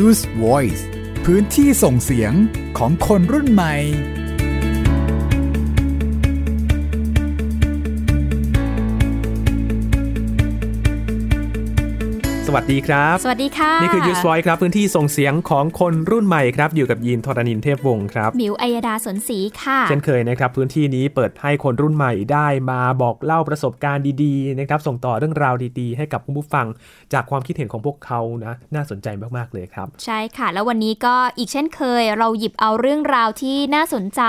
Use Voice พื้นที่ส่งเสียงของคนรุ่นใหม่ วัสดีครับ สวัสดีค่ะ นี่คือ Use Voice ครับ พื้นที่ส่งเสียงของคนรุ่นใหม่ครับ อยู่กับยีนทรณินเทพวงศ์ครับ มิวอัยดาสนศรีค่ะ เช่นเคยนะครับ พื้นที่นี้เปิดให้คนรุ่นใหม่ได้มาบอกเล่าประสบการณ์ดีๆนะครับ ส่งต่อเรื่องราวดีๆ ให้กับคุณผู้ฟัง จากความคิดเห็นของพวกเขานะ น่าสนใจมากๆเลยครับ ใช่ค่ะ แล้ววันนี้ก็อีกเช่นเคย เราหยิบเอาเรื่องราวที่น่าสนใจ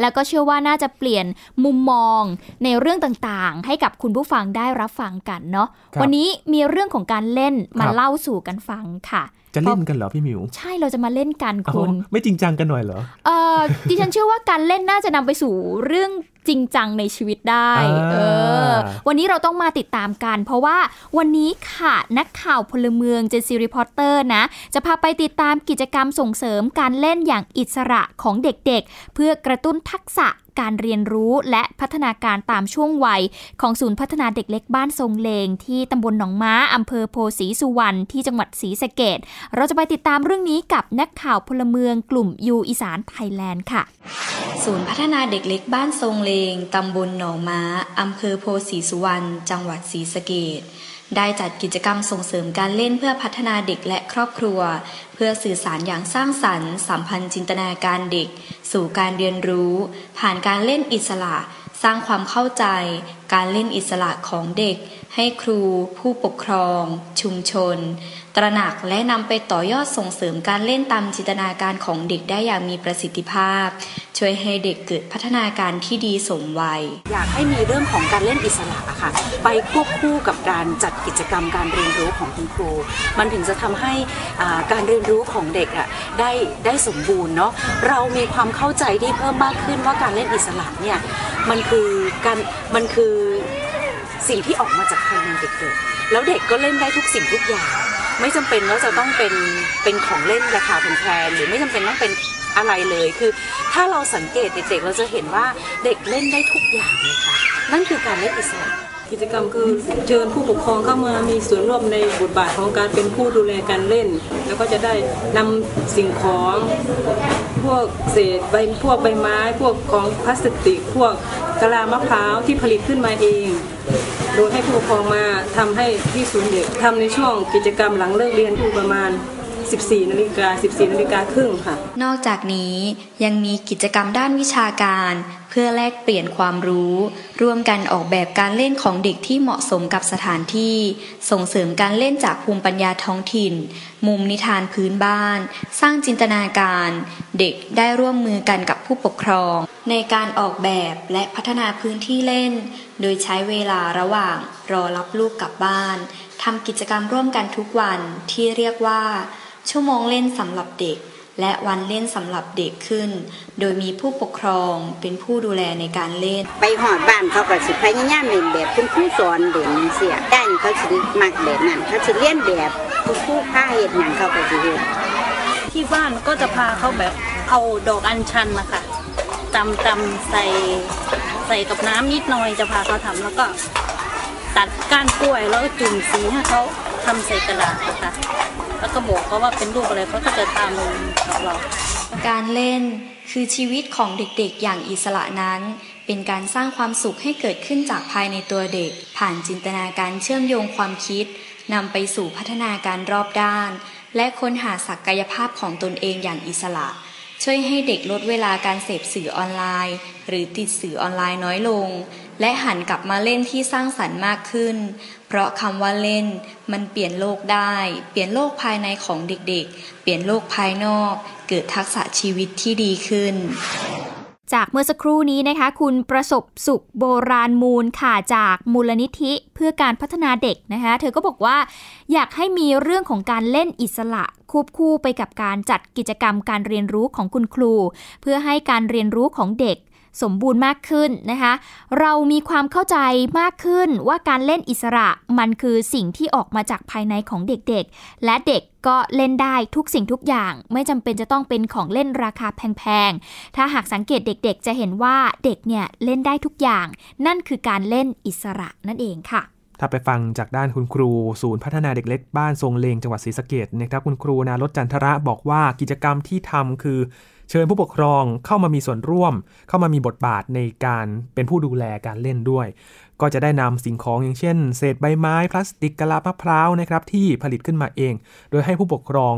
แล้วก็เชื่อว่าน่าจะเปลี่ยนมุมมองในเรื่องต่างๆ ให้กับคุณผู้ฟังได้รับฟังกันเนาะ วันนี้มีเรื่องของการเล่นมาเล่าสู่กันฟังค่ะ จะเล่นกันเหรอพี่มิว ใช่เราจะมาเล่นกันคุณไม่จริงจังกันหน่อยเหรอเออดิฉันเชื่อว่าการเล่นน่าจะนำไปสู่เรื่องจริงจังในชีวิตได้เออวันนี้เราต้องมาติดตามกัน เพราะว่าวันนี้ค่ะนักข่าวพลเมือง Gen Z Reporter นะ จะพาไปติดตามกิจกรรมส่งเสริมการเล่นอย่างอิสระของเด็กๆ เพื่อกระตุ้นทักษะ การเรียนรู้และพัฒนาการตามช่วงวัย ของศูนย์พัฒนาเด็กเล็กบ้านทรงเลง ที่ตำบลหนองม้าอำเภอโพธิ์ศรีสุวรรณที่จังหวัดศรีสะเกษเราจะไปติดตามเรื่องนี้กับนักข่าวพลเมืองกลุ่ม You อีสานไทยแลนด์ค่ะ ศูนย์พัฒนาเด็กเล็กบ้านทรงเลงตำบลหนองม้าอำเภอโพสีสุวรรณจังหวัดศรีสะเกด ได้จัดกิจกรรมส่งเสริมการเล่นเพื่อพัฒนาเด็กและครอบครัว เพื่อสื่อสารอย่างสร้างสรรค์ สัมพันธ์จินตนาการเด็ก สู่การเรียนรู้ ผ่านการเล่นอิสระ สร้างความเข้าใจ การเล่นอิสระของเด็ก ให้ครู ผู้ปกครอง ชุมชน ตระหนักและนำไปต่อยอดส่งเสริมการเล่นตามจินตนาการของเด็กได้อย่างมีประสิทธิภาพช่วยให้เด็กเกิดพัฒนาการที่ดีสมวัย อยากให้มีเรื่องของการเล่นอิสระค่ะ ไปควบคู่กับการจัดกิจกรรมการเรียนรู้ของคุณครู มันถึงจะทำให้การเรียนรู้ของเด็กอะได้ได้สมบูรณ์เนาะเรามีความเข้าใจที่เพิ่มมากขึ้นว่าการเล่นอิสระเนี่ยมันคือการมันคือสิ่งที่ออกมาจากภายในเด็กๆ แล้วเด็กก็เล่นได้ทุกสิ่งทุกอย่าง ไม่จำเป็นว่าจะต้องเป็นเป็นของเล่นราคาแพงหรือไม่จำเป็นต้องเป็น อะไรเลยคือ ถ้าเราสังเกตเด็กๆ เราจะเห็นว่าเด็กเล่นได้ทุกอย่างเลยค่ะ นั่นคือการเล่นอิสระกิจกรรมคือเชิญผู้ปกครองเข้ามามีส่วนร่วมในบทบาทของการเป็นผู้ดูแลการเล่น แล้วก็จะได้นำสิ่งของพวกเศษใบพวกใบไม้ พวกของพลาสติก พวกกะลามะพร้าวที่ผลิตขึ้นมาเอง โดยให้ผู้ปกครองมาทำให้ที่ศูนย์เด็กทำในช่วงกิจกรรมหลังเลิกเรียนอยู่ประมาณ 14นาฬิกา14นาฬิกาครึ่งค่ะ นอกจากนี้ยังมีกิจกรรมด้านวิชาการ เพื่อแลกเปลี่ยนความรู้ ร่วมกันออกแบบการเล่นของเด็กที่เหมาะสมกับสถานที่ ส่งเสริมการเล่นจากภูมิปัญญาท้องถิ่น มุมนิทานพื้นบ้าน สร้างจินตนาการ เด็กได้ร่วมมือกันกับผู้ปกครอง ในการออกแบบและพัฒนาพื้นที่เล่น โดยใช้เวลาระหว่างรอรับลูกกลับบ้านทำกิจกรรมร่วมกันทุกวันที่เรียกว่า ชั่วโมงเล่นสำหรับเด็ก และวันเล่นสำหรับเด็กขึ้น โดยมีผู้ปกครองเป็นผู้ดูแลในการเล่น ไปหอดบ้านเขาก็สิพยายามเล่นแบบคุณครูสอนเด่นเสียได้เขาสิมักแบบนั้นเขาสิเลียนแบบคุณครูพาเหตุอย่างเขาก็สิเห็นที่บ้านก็จะพาเขาแบบเอาดอกอัญชันนะคะตำตำใส่ใส่กับน้ำนิดหน่อยจะพาเขาทำแล้วก็ตัดก้านกล้วยแล้วก็จุ่มสีให้เขา ทำใส่กระดาษนะคะแล้วก็บอกเขาว่าเป็นรูปอะไรเขาก็จะตามกับเรา การเล่นคือชีวิตของเด็กๆ อย่างอิสระนั้น เป็นการสร้างความสุขให้เกิดขึ้นจากภายในตัวเด็ก ผ่านจินตนาการเชื่อมโยงความคิดนำไปสู่พัฒนาการรอบด้าน และค้นหาศักยภาพของตนเองอย่างอิสระ ช่วยให้เด็กลดเวลาการเสพสื่อออนไลน์ หรือติดสื่อออนไลน์น้อยลง และหันกลับมาเล่นที่สร้างสรรค์มากขึ้น เพราะคำว่าเล่นมันเปลี่ยนโลกได้ เปลี่ยนโลกภายในของเด็กๆ เปลี่ยนโลกภายนอก เกิดทักษะชีวิตที่ดีขึ้น จากเมื่อสักครู่นี้นะคะ คุณประสบสุขโบราณมูลค่ะจากมูลนิธิเพื่อการพัฒนาเด็กนะคะ เธอก็บอกว่าอยากให้มีเรื่องของการเล่นอิสระควบคู่ไปกับการจัดกิจกรรมการเรียนรู้ของคุณครู เพื่อให้การเรียนรู้ของเด็ก สมบูรณ์มากขึ้นนะคะ เรามีความเข้าใจมากขึ้นว่าการเล่นอิสระมันคือสิ่งที่ออกมาจากภายในของเด็กๆ และเด็กก็เล่นได้ทุกสิ่งทุกอย่าง ไม่จำเป็นจะต้องเป็นของเล่นราคาแพงๆ ถ้าหากสังเกตเด็กๆ จะเห็นว่าเด็กเนี่ยเล่นได้ทุกอย่าง นั่นคือการเล่นอิสระนั่นเองค่ะถ้าไปฟังจากด้านคุณครู ศูนย์พัฒนาเด็กเล็กบ้านทรงเลงจังหวัดศรีสะเกดนะครับคุณครูนารจันทระบอกว่ากิจกรรมที่ทำคือ เชิญผู้ปกครองเข้ามามีส่วนร่วม เข้ามามีบทบาทในการเป็นผู้ดูแลการเล่นด้วย ก็จะได้นำสิ่งของอย่างเช่น เศษใบไม้ พลาสติกกะลามะพร้าวนะครับที่ผลิตขึ้นมาเอง โดยให้ผู้ปกครอง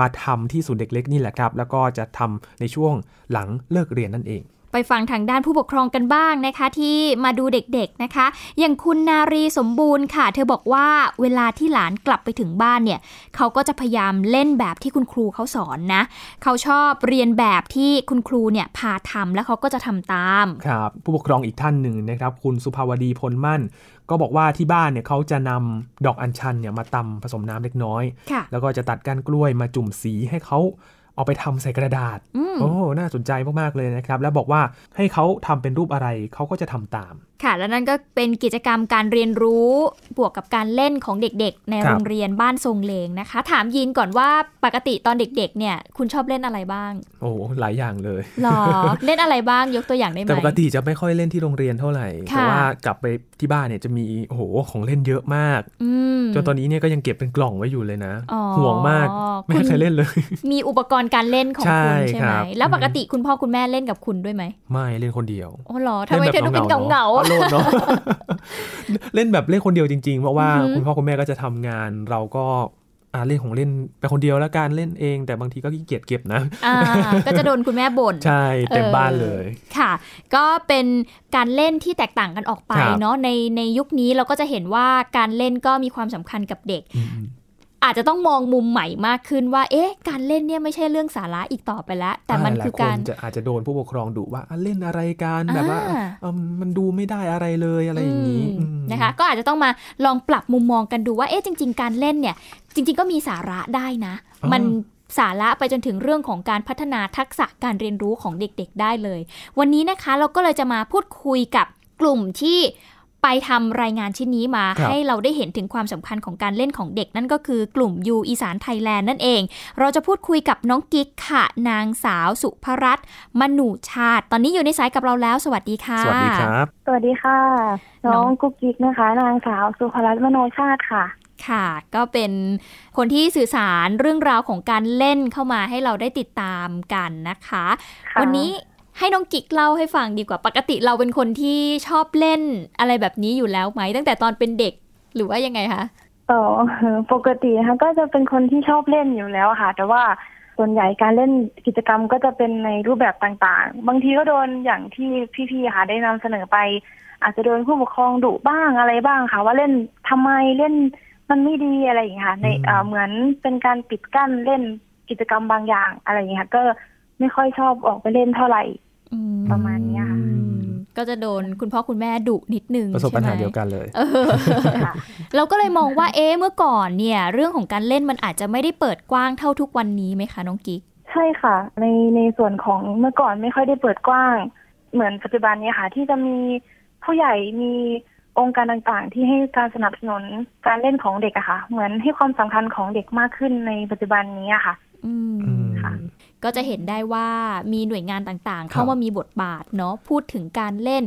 มาทำที่ศูนย์เด็กเล็กนี่แหละครับ แล้วก็จะทำในช่วงหลังเลิกเรียนนั่นเอง ไปฟังทางด้านผู้ปกครองกันบ้างนะคะ ที่มาดูเด็กๆนะคะ อย่างคุณนารีสมบูรณ์ค่ะ เธอบอกว่าเวลาที่หลานกลับไปถึงบ้านเนี่ยเขาก็จะพยายามเล่นแบบที่คุณครูเขาสอนนะ เขาชอบเรียนแบบที่คุณครูเนี่ยพาทำแล้วเขาก็จะทำตามครับผู้ปกครองอีกท่านหนึ่งนะครับ คุณสุภาวดีพลมั่น ก็บอกว่าที่บ้านเนี่ยเขาจะนำดอกอัญชันเนี่ยมาตำผสมน้ำเล็กน้อยค่ะแล้วก็จะตัดก้านกล้วยมาจุ่มสีให้เขา เอาไปทำใส่กระดาษอืมโอ้ น่าสนใจมาก ๆ เลยนะครับ แล้วบอกว่าให้เขาทำเป็นรูปอะไร เขาก็จะทำตาม ค่ะ แล้วนั่นก็เป็นกิจกรรมการเรียนรู้ บวกกับการเล่นของเด็กๆ ในครับโรงเรียนบ้านทรงเลงนะคะ ถามยินก่อนว่าปกติตอนเด็กๆ เนี่ย คุณชอบเล่นอะไรบ้าง โอ้ หลายอย่างเลย หรอ เล่นอะไรบ้าง ยกตัวอย่างได้ไหมแต่ปกติจะไม่ค่อยเล่นที่โรงเรียนเท่าไหร่ค่ะแต่ว่ากลับไปที่บ้านเนี่ยจะมี โอ้โห ของเล่นเยอะมากอืมจนตอนนี้เนี่ยก็ยังเก็บเป็นกล่องไว้อยู่เลยนะอ๋อห่วงมาก ไม่ให้คุณใครเล่นเลย มีอุปกรณ์การเล่นของใช่คุณใช่คไหมรับแล้วปกติคุณพ่อคุณแม่เล่นกับคุณด้วยไหมไม่เล่นคนเดียวอ๋อเหรอทำไมเธอดูเป็นเงาๆๆโลดเนาะเล่นแบบเล่นคนเดียวจริงๆเพราะว่าอือหือคุณพ่อคุณแม่ก็จะทำงานเราก็อ่าเล่นของเล่นไปคนเดียวแล้วการเล่นเอง แต่บางทีก็ขี้เกียจเก็บนะอ่าก็จะโดนคุณแม่บ่นใช่เต็มเออบ้านเลยค่ะ ก็เป็นการเล่นที่แตกต่างกันออกไปครับเนาะในในยุคนี้เราก็จะเห็นว่าการเล่นก็มีความสำคัญกับเด็ก อืมอาจจะต้องมองมุมใหม่มากขึ้นว่า เอ๊ะ การเล่นเนี่ยไม่ใช่เรื่องสาระอีกต่อไปแล้ว แต่มันหลายคือการนจะอาจจะโดนผู้ปกครองดุว่าอะเล่นอะไรกันแบบว่าอ่าเอิ่มมันดูไม่ได้อะไรเลยอะไรอย่างนี้อืมอืมนะคะ ก็อาจจะต้องมาลองปรับมุมมองกันดูว่า เอ๊ะ จริง ๆ การเล่นเนี่ย จริง ๆ ก็มีสาระได้นะอ๋อมันสาระไปจนถึงเรื่องของการพัฒนาทักษะการเรียนรู้ของเด็กๆ ได้เลย วันนี้นะคะเราก็เลยจะมาพูดคุยกับกลุ่มที่ ไปทำรายงานชิ้นนี้มาครับให้เราได้เห็นถึงความสำคัญของการเล่นของเด็กนั่นก็คือกลุ่มยูอีสานไทยแลนด์นั่นเอง เราจะพูดคุยกับน้องกิ๊กค่ะ นางสาวสุภรัตน์มนูชาติ ตอนนี้อยู่ในสายกับเราแล้ว สวัสดีค่ะ สวัสดีครับ สวัสดีค่ะ น้น้อองงกุ๊กกิ๊กนะคะ นางสาวสุภรัตน์มโนชาติค่ะค่ะก็เป็นคนที่สื่อสารเรื่องราวของการเล่นเข้ามาให้เราได้ติดตามกันนะคะค่ะวันนี้ ให้น้องกิกเล่าให้ฟังดีกว่าปกติเราเป็นคนที่ชอบเล่นอะไรแบบนี้อยู่แล้วไหม ตั้งแต่ตอนเป็นเด็กหรือว่ายังไงคะต่อปกตินะคะก็จะเป็นคนที่ชอบเล่นอยู่แล้วค่ะ แต่ว่าส่วนใหญ่การเล่นกิจกรรมก็จะเป็นในรูปแบบต่างๆ บางทีก็โดนอย่างที่พี่ๆค่ะได้นำเสนอไป อาจจะโดนผู้ปกครองดุบ้างอะไรบ้างค่ะ ว่าเล่นทำไมเล่นมันไม่ดีอะไรอย่างเงี้ยค่ะ ในอืมเอ่อเหมือนเป็นการปิดกั้นเล่นกิจกรรมบางอย่างอะไรอย่างเงี้ยค่ะก็ไม่ค่อยชอบออกไปเล่นเท่าไหร่อืม ประมาณเนี้ยค่ะอืมก็จะโดนคุณพ่อคุณแม่ดุนิดนึงประสบปัญหาใช่ไมเดียวกันเลยเออค่ะเราก็เลยมองว่าเอ๊ะเมื่อก่อนเนี่ย เรื่องของการเล่นมันอาจจะไม่ได้เปิดกว้างเท่าทุกวันนี้ไหมคะน้องกิ๊กใช่ค่ะ ในในส่วนของเมื่อก่อนไม่ค่อยได้เปิดกว้าง เหมือนปัจจุบันเนี้ค่ะ ที่จะมีผู้ใหญ่มีองค์การต่างๆ ที่ให้การสนับสนุนการเล่นของเด็กอะค่ะ เหมือนให้ความสำคัญของเด็กมากขึ้นในปัจจุบันนี้อะค่ะ อืมอืมค่ะ ก็จะเห็นได้ว่ามีหน่วยงานต่างๆครับเข้ามามีบทบาทเนาะพูดถึงการเล่น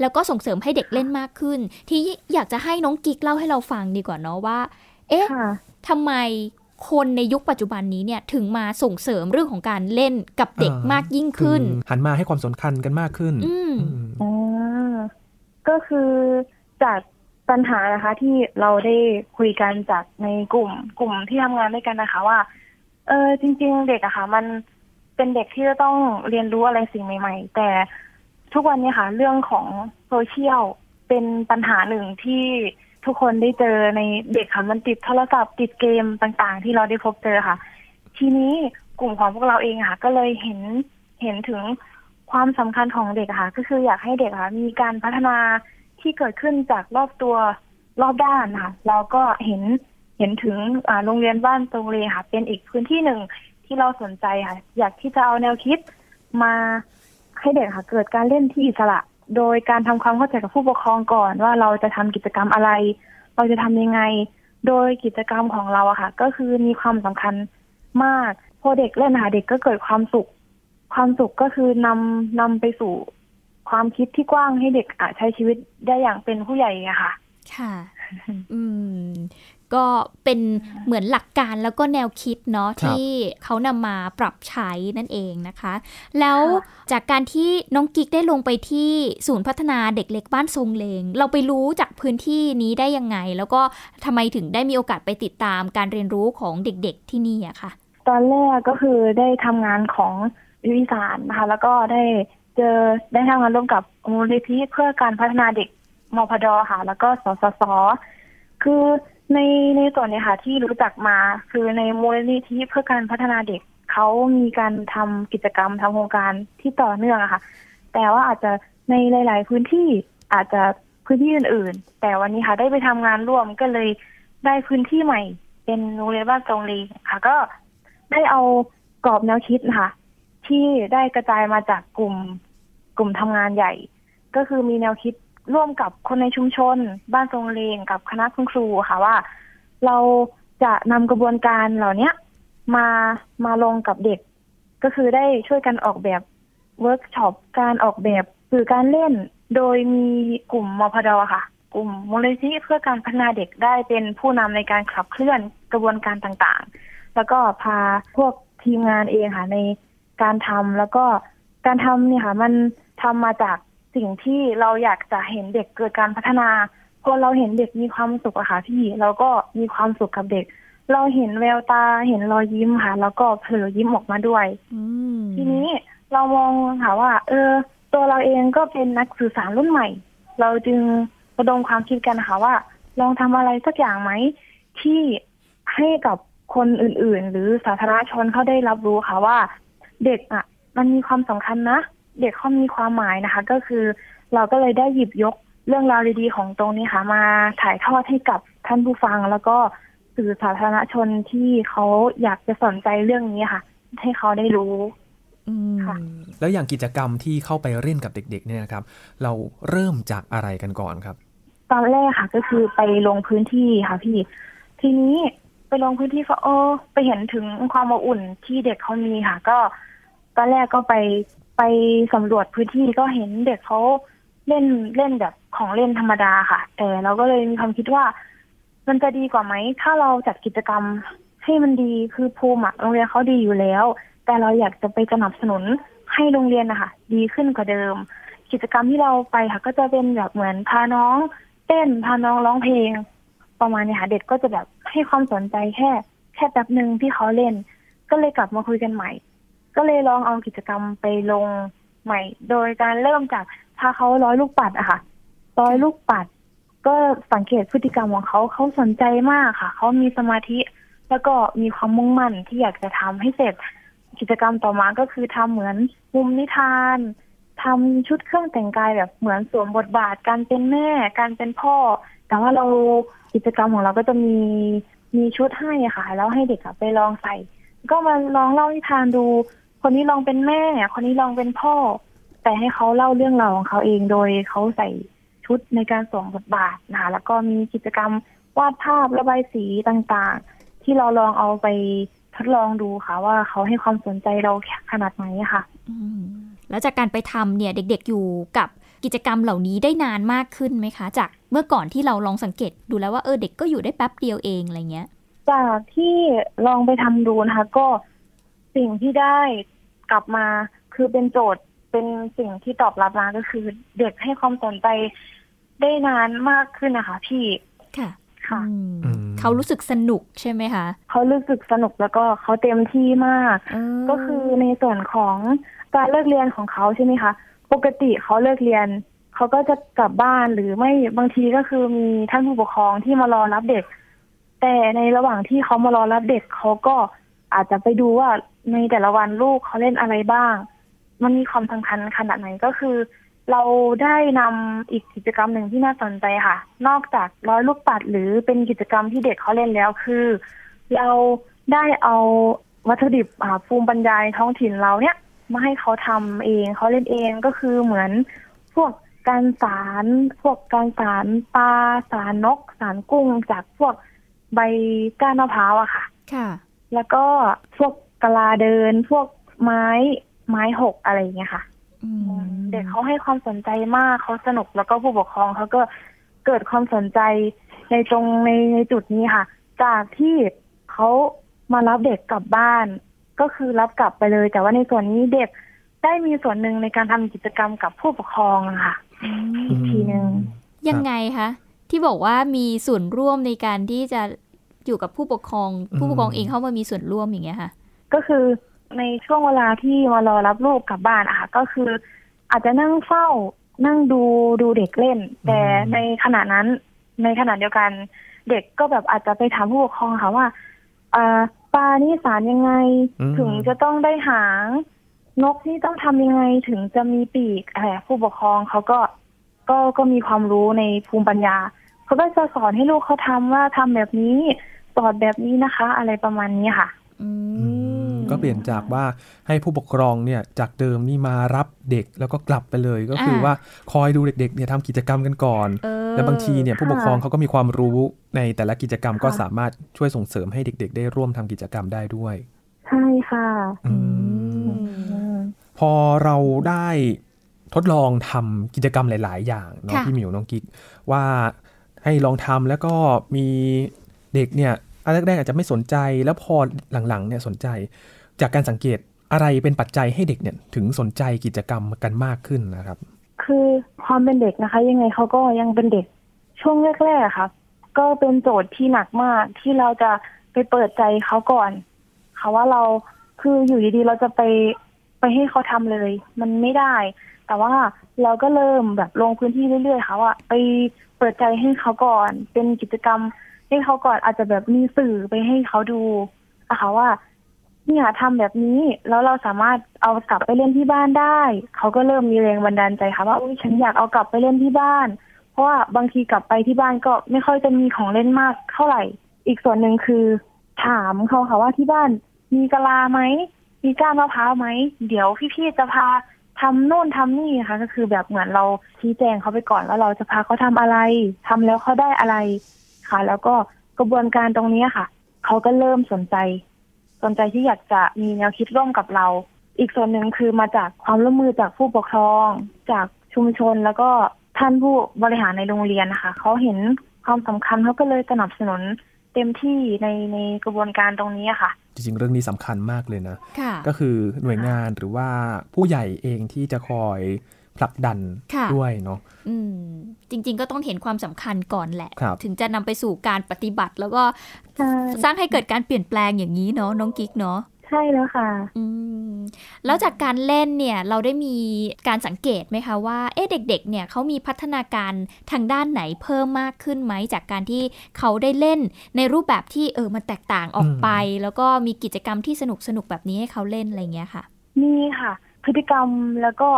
แล้วก็ส่งเสริมให้เด็กเล่นมากขึ้น ที่อยากจะให้น้องกิ๊กเล่าให้เราฟังดีกว่าเนาะว่า เอ๊ะค่ะทำไมคนในยุคปัจจุบันนี้เนี่ยถึงมาส่งเสริมเรื่องของการเล่นกับเด็กอ่ามมากยิ่งขึ้นคือหันมาให้ความสำคัญกันมากขึ้นอืมอืมอ๋อก็คือจากปัญหานะคะ ที่เราได้คุยกันจากในกลุ่ม กลุ่มที่ทำงานด้วยกันนะคะ ว่า เออจริง ๆ เด็กอะค่ะ มัน เป็นเด็กที่จะต้องเรียนรู้อะไรสิ่งใหม่ ๆ แต่ทุกวันนี้ค่ะ เรื่องของโซเชียลเป็นปัญหาหนึ่งที่ทุกคนได้เจอในเด็กค่ะมันติดโทรศัพท์ติดเกมต่างๆ ที่เราได้พบเจอค่ะ ทีนี้กลุ่มของพวกเราเองค่ะ ก็เลยเห็นเห็นถึงความสำคัญของเด็กค่ะ ก็คืออยากให้เด็กค่ะ มีการพัฒนาที่เกิดขึ้นจากรอบตัวรอบด้านค่ะเราก็เห็นเห็นถึงโรงเรียนบ้านตรงเลค่ะ เป็นอีกพื้นที่หนึ่ง ที่เราสนใจค่ะ อยากที่จะเอาแนวคิดมาให้เด็กค่ะ เกิดการเล่นที่อิสระ โดยการทำความเข้าใจกับผู้ปกครองก่อน ว่าเราจะทำกิจกรรมอะไร เราจะทำยังไง โดยกิจกรรมของเราอะค่ะ ก็คือมีความสำคัญมากพอเด็กเล่นนะคะเด็กก็เกิดความสุข ความสุขก็คือนำนำไปสู่ความคิดที่กว้างให้เด็กอะใช้ชีวิตได้อย่างเป็นผู้ใหญ่อะค่ะ ค่ะ อืม ก็เป็นเหมือนหลักการแล้วก็แนวคิดเนาะที่เขานำมาปรับใช้นั่นเองนะคะ แล้วจากการที่น้องกิ๊กได้ลงไปที่ศูนย์พัฒนาเด็กเล็กบ้านทรงเลง เราไปรู้จากพื้นที่นี้ได้ยังไง แล้วก็ทำไมถึงได้มีโอกาสไปติดตามการเรียนรู้ของเด็กๆที่นี่อะคะตอนแรกก็คือได้ทำงานของวิสารนะคะ แล้วก็ได้เจอได้ทำงานร่วมกับมูลนิธิเพื่อการพัฒนาเด็กมพดค่ะแล้วก็สสสคือ ในในส่วนนี้ค่ะ ที่รู้จักมาคือในมูลนิธิเพื่อการพัฒนาเด็กเขามีการทำกิจกรรมทำโครงการที่ต่อเนื่องอะค่ะ แต่ว่าอาจจะในหลาย ๆ พื้นที่อาจจะพื้นที่อื่น ๆ แต่วันนี้ค่ะได้ไปทำงานร่วมก็เลยได้พื้นที่ใหม่ เป็นโรงเรียนบ้านตรงลีค่ะ ก็ได้เอากรอบแนวคิดนะคะที่ได้กระจายมาจากกลุ่มกลุ่มทำงานใหญ่ ก็คือมีแนวคิด ร่วมกับคนในชุมชน บ้านทรงเลงกับคณะคุณครูค่ะว่า เราจะนำกระบวนการเหล่านี้มามาลงกับเด็ก ก็คือได้ช่วยกันออกแบบเวิร์กช็อปการออกแบบสื่อการเล่น โดยมีกลุ่มมพดค่ะ กลุ่มมูลนิธิเพื่อการพัฒนาเด็กได้เป็นผู้นำในการขับเคลื่อนกระบวนการต่างๆ แล้วก็พาพวกทีมงานเองค่ะในการทำแล้วก็การทำเนี่ยค่ะ มันทำมาจาก สิ่งที่เราอยากจะเห็นเด็กเกิดการพัฒนาพอเราเห็นเด็กมีความสุขอะค่ะพี่เราก็มีความสุขกับเด็ก เราเห็นแววตาเห็นรอยยิ้มค่ะ แล้วก็เผลอยิ้มออกมาด้วยทีนี้เรามองค่ะว่า เออ ตัวเราเองก็เป็นนักสื่อสารรุ่นใหม่ เราจึงระดมความคิดกันค่ะว่า ลองทำอะไรสักอย่างไหมที่ให้กับคนอื่น ๆ หรือสาธารณชนเขาได้รับรู้ค่ะว่า เด็กอะมันมีความสำคัญนะ เด็กเขามีความหมายนะคะ ก็คือเราก็เลยได้หยิบยกเรื่องราวดีๆของตรงนี้ค่ะ มาถ่ายทอดให้กับท่านผู้ฟัง แล้วก็สื่อสาธารณชนที่เขาอยากจะสนใจเรื่องนี้ค่ะ ให้เขาได้รู้ค่ะแล้วอย่างกิจกรรมที่เข้าไปเล่นกับเด็ก ๆ เนี่ยครับ เราเริ่มจากอะไรกันก่อนครับ ตอนแรกค่ะ ก็คือไปลงพื้นที่ค่ะพี่ ทีนี้ไปลงพื้นที่ก็เออไปเห็นถึงความอบอุ่นที่เด็กเขามีค่ะ ก็ตอนแรกก็ไป ไปสำรวจพื้นที่ก็เห็นเด็กเขาเล่นเล่นแบบของเล่นธรรมดาค่ะ แต่เราก็เลยมีความคิดว่า มันจะดีกว่าไหม ถ้าเราจัดกิจกรรมให้มันดีคือภูมิโรงเรียนเขาดีอยู่แล้ว แต่เราอยากจะไปสนับสนุนให้โรงเรียนนะคะดีขึ้นกว่าเดิม กิจกรรมที่เราไปค่ะ ก็จะเป็นแบบเหมือนพาน้องเต้นพาน้องร้องเพลง ประมาณนี้ค่ะ เด็กก็จะแบบให้ความสนใจแค่ แค่แป๊บหนึ่งที่เขาเล่น ก็เลยกลับมาคุยกันใหม่ ก็เลยลองเอากิจกรรมไปลงใหม่ โดยการเริ่มจากพาเขาร้อยลูกปัดอะค่ะ ร้อยลูกปัด ก็สังเกตพฤติกรรมของเขาเขาสนใจมากค่ะ เขามีสมาธิ แล้วก็มีความมุ่งมั่นที่อยากจะทำให้เสร็จ กิจกรรมต่อมาก็คือทำเหมือนมุมนิทานทำชุดเครื่องแต่งกายแบบเหมือนสวมบทบาทการเป็นแม่ การเป็นพ่อ แต่ว่าเรากิจกรรมของเราก็จะมีมีชุดให้ค่ะ แล้วให้เด็กไปลองใส่ ก็มาลองเล่านิทานดู คนนี้ลองเป็นแม่ คนนี้ลองเป็นพ่อ แต่ให้เขาเล่าเรื่องราวของเขาเองโดยเขาใส่ชุดในการสวมบทบาทนะคะแล้วก็มีกิจกรรมวาดภาพระบายสีต่างๆ ที่เราลองเอาไปทดลองดูค่ะ ว่าเขาให้ความสนใจเราขนาดไหนค่ะแล้วจากการไปทำเนี่ย เด็กๆอยู่กับกิจกรรมเหล่านี้ได้นานมากขึ้นไหมคะ จากเมื่อก่อนที่เราลองสังเกตดูแล้วว่าเออเด็กก็อยู่ได้แป๊บเดียวเองอะไรเงี้ย จากที่ลองไปทำดูนะคะก็สิ่งที่ได้ กลับมาคือเป็นโจทย์เป็นสิ่งที่ตอบรับมาก็คือ เด็กให้ความสนใจได้นานมากขึ้นนะคะพี่ค่ะค่ะเขารู้สึกสนุกใช่ไหมคะเขารู้สึกสนุกแล้วก็เขาเต็มที่มาก ก็คือในส่วนของการเลิกเรียนของเขาใช่ไหมคะ ปกติเขาเลิกเรียนเขาก็จะกลับบ้านหรือไม่บางทีก็คือมีท่านผู้ปกครองที่มารอรับเด็ก แต่ในระหว่างที่เขามารอรับเด็กเขาก็อาจจะไปดูว่า ในแต่ละวันลูกเขาเล่นอะไรบ้าง มันมีความสำคัญขนาดไหนก็คือ เราได้นำอีกกิจกรรมหนึ่งที่น่าสนใจค่ะ นอกจากร้อยลูกปัดหรือเป็นกิจกรรมที่เด็กเขาเล่นแล้วคือเราได้เอาวัตถุดิบภูมิปัญญาท้องถิ่นเราเนี่ยมาให้เขาทำเองเขาเล่นเองก็คือเหมือนพวกการสารพวกการสารปลาสารนก สารกุ้งจากพวกใบก้านมะพร้าวอะค่ะ ค่ะ แล้วก็พวก กลาเดิน พวกไม้ไม้หกอะไรอย่างเงี้ยค่ะเด็กเขาให้ความสนใจมากเขาสนุกแล้วก็ผู้ปกครองเขาก็เกิดความสนใจอในตรงในในจุดนี้ค่ะ จากที่เขามารับเด็กกลับบ้าน ก็คือรับกลับไปเลย แต่ว่าในส่วนนี้เด็กได้มีส่วนหนึ่งในการทำกิจกรรมกับผู้ปกครองอะค่ะอีกทีหนึ่งยังไงคะที่บอกว่ามีส่วนร่วมในการที่จะอยู่กับผู้ปกครอง ผู้ปกครองเองเข้ามามีส่วนร่วมอย่างเงี้ยค่ะ ก็คือในช่วงเวลาที่มารอรับลูกกลับบ้านอะค่ะก็คืออาจจะนั่งเฝ้านั่งดูดูเด็กเล่น แต่ในขณะนั้น ในขณะเดียวกัน เด็กก็แบบอาจจะไปถามผู้ปกครองค่ะว่าอ่าปลานี่สารยังไงอืมถึงจะต้องได้หาง นกนี่ต้องทำยังไงถึงจะมีปีกอะไรผู้ปกครองเขาก็ก็ก็มีความรู้ในภูมิปัญญาเขาก็จะสอนให้ลูกเขาทำว่าทำแบบนี้สอนแบบนี้นะคะ อะไรประมาณนี้ค่ะ อืม ก็เปลี่ยนจากว่าให้ผู้ปกครองเนี่ยจากเดิมนี่มารับเด็กแล้วก็กลับไปเลย ก็คือว่าคอยดูเด็กๆเนี่ยทำกิจกรรมกันก่อนเออและบางทีเนี่ยผู้ปกครองค่ะเขาก็มีความรู้ในแต่ละกิจกรรมก็ค่ะสามารถช่วยส่งเสริมให้เด็ก ๆ ได้ร่วมทำกิจกรรมได้ด้วย ใช่ค่ะอืมอืมพอเราได้ทดลองทำกิจกรรมหลาย ๆ อย่างเนาะค่ะพี่หมิวน้องกิ๊กว่าให้ลองทำแล้วก็มีเด็กเนี่ยอันแรกๆอาจจะไม่สนใจแล้วพอหลังๆเนี่ยสนใจ จากการสังเกตอะไรเป็นปัจจัยให้เด็กเนี่ยถึงสนใจกิจกรรมกันมากขึ้นนะครับ คือความเป็นเด็กนะคะ ยังไงเขาก็ยังเป็นเด็กช่วงแรกๆค่ะก็เป็นโจทย์ที่หนักมากที่เราจะไปเปิดใจเขาก่อนค่ะว่าเราคืออยู่ดีๆเราจะไปไปให้เขาทำเลย มันไม่ได้ แต่ว่าเราก็เริ่มแบบลงพื้นที่เรื่อยๆค่ะว่าไปเปิดใจให้เขาก่อน เป็นกิจกรรมให้เขาก่อนอาจจะแบบมีสื่อไปให้เขาดูอะค่ะว่า เนี่ยทำแบบนี้แล้วเราสามารถเอากลับไปเล่นที่บ้านได้ เขาก็เริ่มมีแรงบันดาลใจค่ะว่าอุ้ยฉันอยากเอากลับไปเล่นที่บ้าน เพราะว่าบางทีกลับไปที่บ้านก็ไม่ค่อยจะมีของเล่นมากเท่าไหร่ อีกส่วนหนึ่งคือถามเขาค่ะว่าที่บ้านมีกะลาไหมมีก้านมะพร้าวไหมเดี๋ยวพี่ๆจะพาทำโน่นทำนี่ค่ะก็คือแบบเหมือนเราชี้แจงเขาไปก่อนว่าเราจะพาเขาทำอะไรทำแล้วเขาได้อะไรค่ะ แล้วก็กระบวนการตรงนี้ค่ะเขาก็เริ่มสนใจ สนใจที่อยากจะมีแนวคิดร่วมกับเรา อีกส่วนหนึ่งคือมาจากความร่วมมือจากผู้ปกครอง จากชุมชนแล้วก็ท่านผู้บริหารในโรงเรียนนะคะเขาเห็นความสำคัญเขาก็เลยสนับสนุนเต็มที่ในในกระบวนการตรงนี้อะค่ะ จริงๆ เรื่องนี้สำคัญมากเลยนะค่ะก็คือหน่วยงานหรือว่าผู้ใหญ่เองที่จะคอย ผลักดันค่ะด้วยเนาะอืมจริง ๆ ก็ต้องเห็นความสำคัญก่อนแหละครับถึงจะนำไปสู่การปฏิบัติ แล้วก็ใช่สร้างให้เกิดการเปลี่ยนแปลงอย่างนี้เนาะน้องกิ๊กเนาะใช่แล้วค่ะ อืม แล้วจากการเล่นเนี่ย เราได้มีการสังเกตไหมคะว่า เอ๊ะเด็ก ๆ เนี่ยเขามีพัฒนาการทางด้านไหนเพิ่มมากขึ้นไหม จากการที่เขาได้เล่นในรูปแบบที่เออมันแตกต่างออกไป แล้วก็มีกิจกรรมที่สนุกสนุกๆแบบนี้ให้เขาเล่นอะไรเงี้ยค่ะนี่ค่ะ พฤติกรรมแล้วก็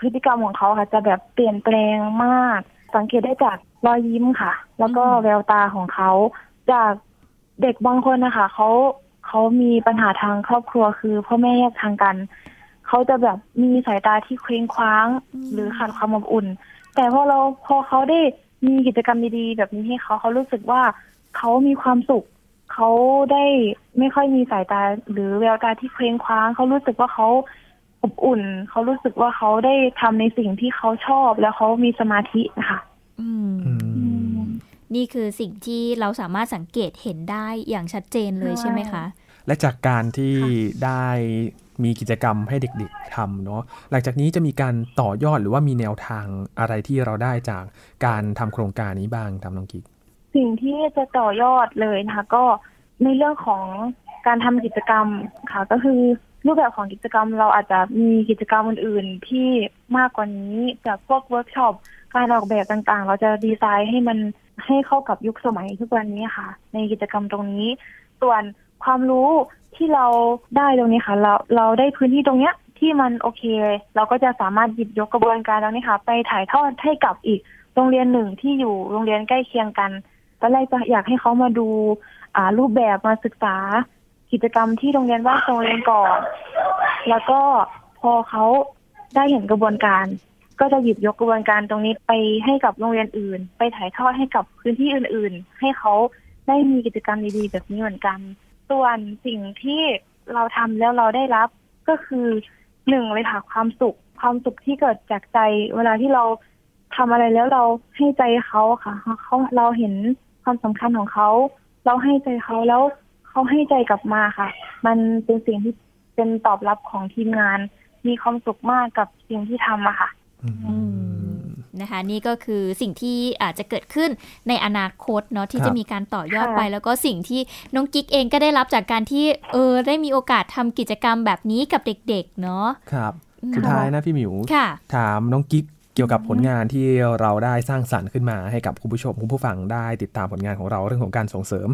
พฤติกรรมของเขาค่ะ จะแบบเปลี่ยนแปลงมาก สังเกตได้จากรอยยิ้มค่ะ แล้วก็อืมแววตาของเขา จากเด็กบางคนนะคะเขาเขามีปัญหาทางครอบครัวคือพ่อแม่แยกทางกันเขาจะแบบมีสายตาที่เคว้งคว้าง หรือขาดความอบอุ่น แต่พอเราพอเขาได้มีกิจกรรมดีๆ แบบนี้ให้เขาเขารู้สึกว่าเขามีความสุขเขาได้ไม่ค่อยมีสายตาหรือแววตาที่เคว้งคว้างเขารู้สึกว่าเขา อบอุ่น เขารู้สึกว่าเขาได้ทำในสิ่งที่เขาชอบแล้วเขามีสมาธินะคะอืมอืมนี่คือสิ่งที่เราสามารถสังเกตเห็นได้อย่างชัดเจนเลยใช่ใช่ไหมคะ และจากการที่ได้มีกิจกรรมให้เด็กๆทำเนาะหลังจากนี้จะมีการต่อยอดหรือว่ามีแนวทางอะไรที่เราได้จากการทำโครงการนี้บ้างทำน้องกิ๊กสิ่งที่จะต่อยอดเลยนะคะ ก็ในเรื่องของการทำกิจกรรมค่ะก็คือ รูปแบบของกิจกรรมเราอาจจะมีกิจกรรมอื่น ๆ ที่มากกว่านี้จากพวกเวิร์กช็อปการออกแบบต่างๆ เราจะดีไซน์ให้มันให้เข้ากับยุคสมัยทุกวันนี้ค่ะ ในกิจกรรมตรงนี้ ส่วนความรู้ที่เราได้ตรงนี้ค่ะ เราเราได้พื้นที่ตรงเนี้ยที่มันโอเค เราก็จะสามารถหยิบยกกระบวนการตรงนี้ค่ะ ไปถ่ายทอดให้กับอีกโรงเรียนหนึ่งที่อยู่โรงเรียนใกล้เคียงกันตอนแรกจะอยากให้เขามาดูอ่ารูปแบบมาศึกษา กิจกรรมที่โรงเรียนบ้าโรงเรียนก่อน แล้วก็พอเขาได้เห็นกระบวนการ ก็จะหยิบยกกระบวนการตรงนี้ไปให้กับโรงเรียนอื่น ไปถ่ายทอดให้กับพื้นที่อื่น ๆ ให้เขาได้มีกิจกรรมดีๆแบบนี้เหมือนกัน ส่วนสิ่งที่เราทำแล้วเราได้รับก็คือหนึ่งเลยค่ะความสุข ความสุขที่เกิดจากใจ เวลาที่เราทำอะไรแล้วเราให้ใจเขาค่ะเขาเราเห็นคความสำคัญของเขา เราให้ใจเขาแล้ว เขาให้ใจกลับมาค่ะ มันเป็นสิ่งที่เป็นตอบรับของทีมงาน มีความสุขมากกับสิ่งที่ทำอะค่ะอืมนะคะนี่ก็คือสิ่งที่อาจจะเกิดขึ้นในอนาคตเนาะที่ครับจะมีการต่อยอดค่ะไป แล้วก็สิ่งที่น้องกิ๊กเองก็ได้รับจากการที่เออได้มีโอกาสทำกิจกรรมแบบนี้กับเด็ก ๆ เนาะครับอืมสุดท้ายนะพี่หมิวค่ะถามน้องกิ๊กเกี่ยวกับผลงานที่เราได้สร้างสรรค์ขึ้นมาให้กับคุณผู้ชมคุณผู้ฟังได้ติดตามผลงานของเราเรื่องของการส่งเสริม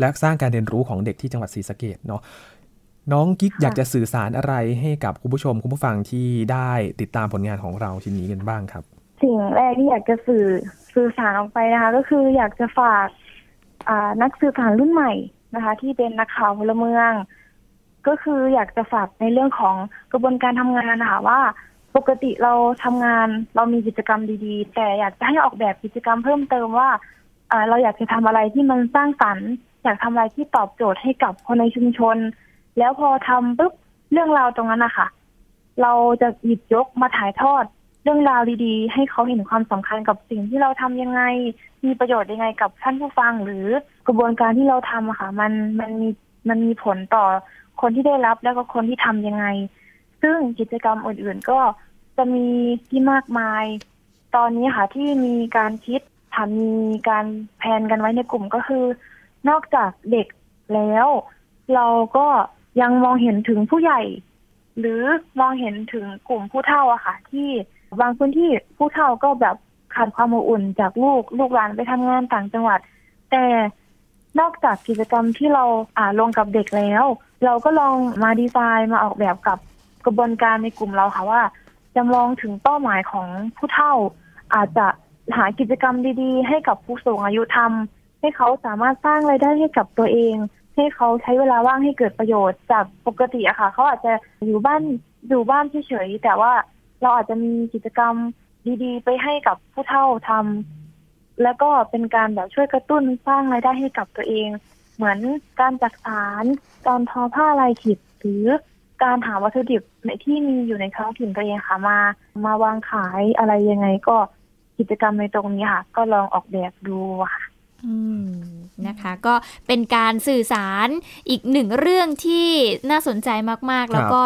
และสร้างการเรียนรู้ของเด็กที่จังหวัดศรีสะเกดเนาะน้องกิ๊กอยากจะสื่อสารอะไรให้กับคุณผู้ชมคุณผู้ฟังที่ได้ติดตามผลงานของเราชิ้นนี้กันบ้างครับ สิ่งแรกที่อยากจะสื่อสื่อสารออกไปนะคะ ก็คืออยากจะฝากนักสื่อสารรุ่นใหม่นะคะ ที่เป็นนักข่าวพลเมือง ก็คืออยากจะฝากในเรื่องของกระบวนการทำงานนะคะว่า ปกติเราทำงานเรามีกิจกรรมดีๆ แต่อยากจะให้ออกแบบกิจกรรมเพิ่มเติมว่าเราอยากจะทำอะไรที่มันสร้างสรรค์ อยากทำอะไรที่ตอบโจทย์ให้กับคนในชุมชน แล้วพอทำปุ๊บเรื่องราวตรงนั้นนะคะเราจะหยิบยกมาถ่ายทอดเรื่องราวดีๆ ให้เขาเห็นความสำคัญกับสิ่งที่เราทำยังไง มีประโยชน์ยังไงกับท่านผู้ฟัง หรือกระบวนการที่เราทำอะค่ะ มันมันมีมันมีผลต่อคนที่ได้รับแล้วก็คนที่ทำยังไง ซึ่งกิจกรรมอื่นๆ ก็จะมีที่มากมาย ตอนนี้ค่ะที่มีการคิดทำมีการแพนกันไว้ในกลุ่มก็คือ นอกจากเด็กแล้ว เราก็ยังมองเห็นถึงผู้ใหญ่ หรือมองเห็นถึงกลุ่มผู้เฒ่าอะค่ะ ที่บางพื้นที่ผู้เฒ่าก็แบบขาดความอบอุ่นจากลูกลูกหลานไปทำงานต่างจังหวัด แต่นอกจากกิจกรรมที่เราอ่าลงกับเด็กแล้ว เราก็ลองมาดีไซน์มาออกแบบกับ กระบวนการในกลุ่มเราค่ะว่าจะมองถึงเป้าหมายของผู้เฒ่า อาจจะหากิจกรรมดีๆ ให้กับผู้สูงอายุทำให้เขาสามารถสร้างรายได้ให้กับตัวเอง ให้เขาใช้เวลาว่างให้เกิดประโยชน์จากปกติอะค่ะ เขาอาจจะอยู่บ้านอยู่บ้านเฉยๆแต่ว่าเราอาจจะมีกิจกรรมดีๆ ไปให้กับผู้เฒ่าทำแล้วก็เป็นการแบบช่วยกระตุ้นสร้างรายได้ให้กับตัวเอง เหมือนการจักสารการทอผ้าลายขีดหรือ การหาวัตถุดิบในที่มีอยู่ในท้องถิ่นตัวเองค่ะมามาวางขายอะไรยังไงก็กิจกรรมในตรงนี้ค่ะ ก็ลองออกแบบดูค่ะอืมนะคะก็เป็นการสื่อสารอีกหนึ่งเรื่องที่น่าสนใจมากๆ แล้วก็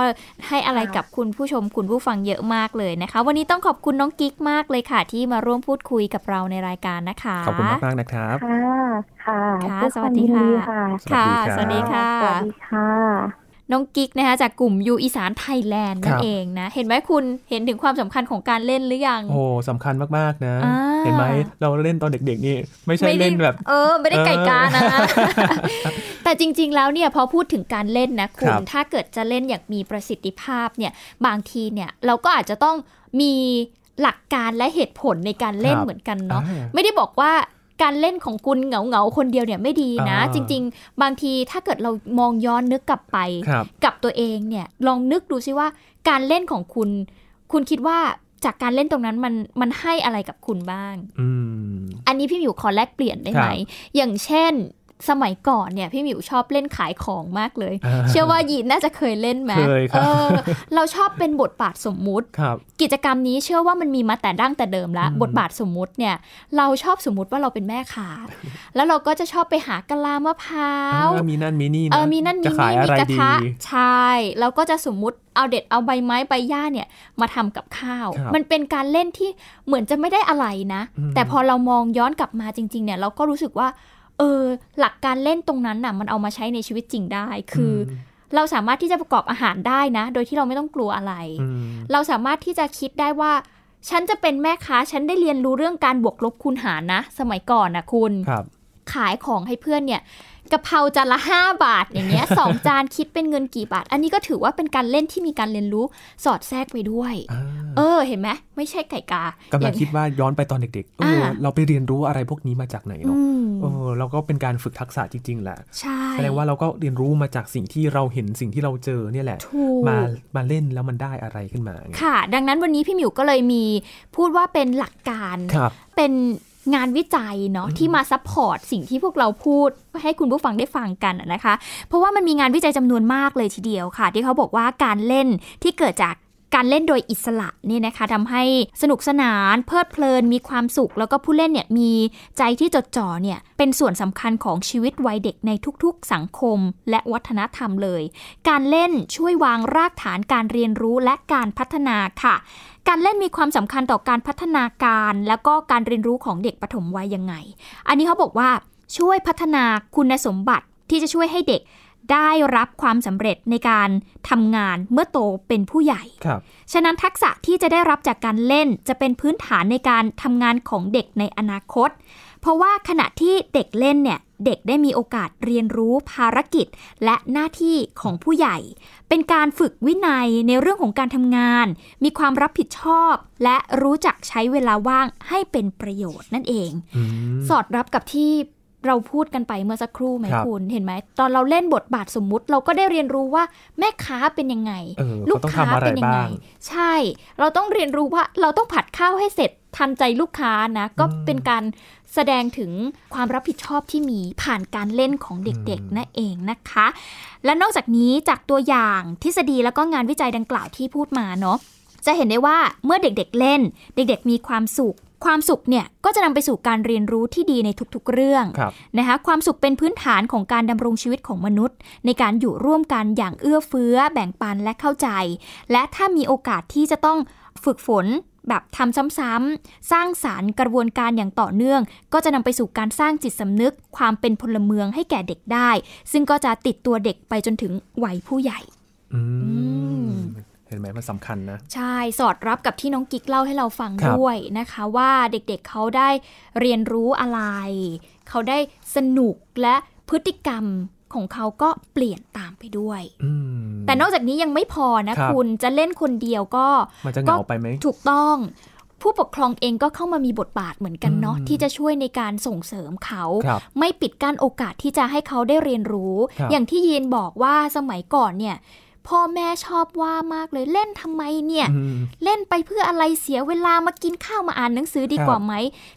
ให้อะไรกับคุณผู้ชมคุณผู้ฟังเยอะมากเลยนะคะ วันนี้ต้องขอบคุณน้องกิ๊กมากเลยค่ะ ที่มาร่วมพูดคุยกับเราในรายการนะคะ ขอบคุณมากๆนะครับ ค่ะ ค่ะค่ะด้วยสวัสดีวามยินค่ะค่ะค่ะสสวัวัสสดีดีครัค่ะ สวัสดีค่ะ น้องกิ๊กนะคะจากกลุ่มยูอีสานไทยแลนด์นั่ครันบเองนะ เห็นไหมคุณเห็นถึงความสำคัญของการเล่นหรือยัง โอ้สำคัญมาก ๆ นะอ่าเห็นไหมเราเล่นตอนเด็ก ๆ นี่ ไม่ใช่เล่นแบบ เออ ไม่ได้ไก่กานะ แต่จริง ๆ แล้วเนี่ยพอพูดถึงการเล่นนะคุคณรับถ้าเกิดจะเล่นอย่างมีประสิทธิภาพเนี่ยบางทีเนี่ยเราก็อาจจะต้องมีหลักการและเหตุผลในการเล่นครับเหมือนกันเนาะอ่าไม่ได้บอกว่า การเล่นของคุณเหงาเหงาๆคนเดียวเนี่ยไม่ดีนะอ่าจริง ๆ บางทีถ้าเกิดเรามองย้อนนึกกลับไปครับกับตัวเองเนี่ยลองนึกดูซิว่าการเล่นของคุณ คุณคิดว่าจากการเล่นตรงนั้นมันมันให้อะไรกับคุณบ้างอืมอันนี้พี่หมิวขอแลกเปลี่ยนได้ไหมครับอย่างเช่น สมัยก่อนเนี่ยพี่หมิวชอบเล่นขายของมากเลยอ่าเชื่อว่ายีนน่าจะเคยเล่นไหมเคยครับเออเราชอบเป็นบทบาทสมมุติครับกิจกรรมนี้เชื่อว่ามันมีมาแต่ดั้งแต่เดิมแล้วอืมบทบาทสมมุติเนี่ยเราชอบสมมุติว่าเราเป็นแม่ค้าแล้วเราก็จะชอบไปหากะลามะพร้าวอ่ามีนั่นมีนี่นะเออมีนั่นมีจะขายนี่อะมีไรกระดีทะใช่แล้วก็จะสมมุติเอาเด็ดเอาใบไม้ใบหญ้าเนี่ยมาทำกับข้าวครับมันเป็นการเล่นที่เหมือนจะไม่ได้อะไรนะอืมแต่พอเรามองย้อนกลับมาจริงๆเนี่ยเราก็รู้สึกว่า เออหลักการเล่นตรงนั้นน่ะ มันเอามาใช้ในชีวิตจริงได้ คืออมเราสามารถที่จะประกอบอาหารได้นะ โดยที่เราไม่ต้องกลัวอะไรอืมเราสามารถที่จะคิดได้ว่า ฉันจะเป็นแม่ค้า ฉันได้เรียนรู้เรื่องการบวกลบคูณหารนะ สมัยก่อนนะคุณครับ ขายของให้เพื่อนเนี่ยกะเพราจานละ 5 บาทอย่างเงี้ยสองจานคิดเป็นเงินกี่บาท อันนี้ก็ถือว่าเป็นการเล่นที่มีการเรียนรู้สอดแทรกไปด้วยอ่าเออเห็นไหมไม่ใช่ไก่กากำอลัย่างงคิดว่าย้อนไปตอนเด็กๆเอออ่าเราไปเรียนรู้อะไรพวกนี้มาจากไหนอืเนาะมเออเราก็เป็นการฝึกทักษะจริง ๆ แหละใช่แสดงว่าเราก็เรียนรู้มาจากสิ่งที่เราเห็นสิ่งที่เราเจอเนี่ยแหละถูกมามาเล่นแล้วมันได้อะไรขึ้นมาไงค่ะ ดังนั้นวันนี้พี่หมิวก็เลยมีพูดว่าเป็นหลักการครับเป็น งานวิจัยเนาะที่มา support สิ่งที่พวกเราพูดให้คุณผู้ฟังได้ฟังกันนะคะ เพราะว่ามันมีงานวิจัยจำนวนมากเลยทีเดียวค่ะ ที่เขาบอกว่าการเล่นที่เกิดจาก การเล่นโดยอิสระเนี่ยนะคะทำให้สนุกสนานเพลิดเพลินมีความสุข แล้วก็ผู้เล่นเนี่ยมีใจที่จดจ่อเนี่ยเป็นส่วนสำคัญของชีวิตวัยเด็กในทุกๆ สังคม และวัฒนธรรมเลย การเล่นช่วยวางรากฐานการเรียนรู้และการพัฒนาค่ะการเล่นมีความสำคัญต่อการพัฒนาการ แล้วก็การเรียนรู้ของเด็กปฐมวัยยังไง อันนี้เขาบอกว่าช่วยพัฒนาคุณสมบัติที่จะช่วยให้เด็ก ได้รับความสำเร็จในการทำงานเมื่อโตเป็นผู้ใหญ่ ครับ ฉะนั้นทักษะที่จะได้รับจากการเล่นจะเป็นพื้นฐานในการทำงานของเด็กในอนาคต เพราะว่าขณะที่เด็กเล่นเนี่ยเด็กได้มีโอกาสเรียนรู้ภารกิจและหน้าที่ของผู้ใหญ่ เป็นการฝึกวินัยในเรื่องของการทำงาน มีความรับผิดชอบ และรู้จักใช้เวลาว่างให้เป็นประโยชน์นั่นเองอืมสอดรับกับที่ เราพูดกันไปเมื่อสักครู่ไหมครับคุณเห็นไหม ตอนเราเล่นบทบาทสมมุติ เราก็ได้เรียนรู้ว่าแม่ค้าเป็นยังไงเออลูเขากต้องค้าทำอะไรเป็นยังไงบ้างใช่ เราต้องเรียนรู้ว่าเราต้องผัดข้าวให้เสร็จทันใจลูกค้านะ ก็เป็นการแสดงถึงความรับผิดชอบที่มีผ่านการเล่นของเด็กๆนั่นเองนะคะ และนอกจากนี้จากตัวอย่างทฤษฎีแล้วก็งานวิจัยดังกล่าวที่พูดมาเนาะจะเห็นได้ว่าเมื่อเด็กๆเล่น เด็กๆมีความสุข ความสุขเนี่ยก็จะนำไปสู่การเรียนรู้ที่ดีในทุกๆเรื่องครับนะคะความสุขเป็นพื้นฐานของการดำรงชีวิตของมนุษย์ ในการอยู่ร่วมกันอย่างเอื้อเฟื้อ แบ่งปันและเข้าใจ และถ้ามีโอกาสที่จะต้องฝึกฝนแบบทำซ้ำๆ สร้างสารรค์กระบวนการอย่างต่อเนื่อง ก็จะนำไปสู่การสร้างจิตสำนึก ความเป็นพลเมืองให้แก่เด็กได้ ซึ่งก็จะติดตัวเด็กไปจนถึงวัยผู้ใหญ่อืมมเห็นไหมมันสำคัญนะ ใช่สอดรับกับที่น้องกิ๊กเล่าให้เราฟังครับด้วยนะคะ ว่าเด็กๆเขาได้เรียนรู้อะไร เขาได้สนุกและพฤติกรรมของเขาก็เปลี่ยนตามไปด้วยอืมแต่นอกจากนี้ยังไม่พอนะครับคุณจะเล่นคนเดียวก็มันจะเหงาไปไหมถูกต้อง ผู้ปกครองเองก็เข้ามามีบทบาทเหมือนกันเนาะอืมที่จะช่วยในการส่งเสริมเขาครับไม่ปิดกั้นโอกาสที่จะให้เขาได้เรียนรู้ครับอย่างที่ยีนบอกว่าสมัยก่อนเนี่ย พ่อแม่ชอบว่ามากเลยเล่นทำไมเนี่ยอืมเล่นไปเพื่ออะไรเสียเวลามากินข้าวมาอ่านหนังสือดีกว่าไหม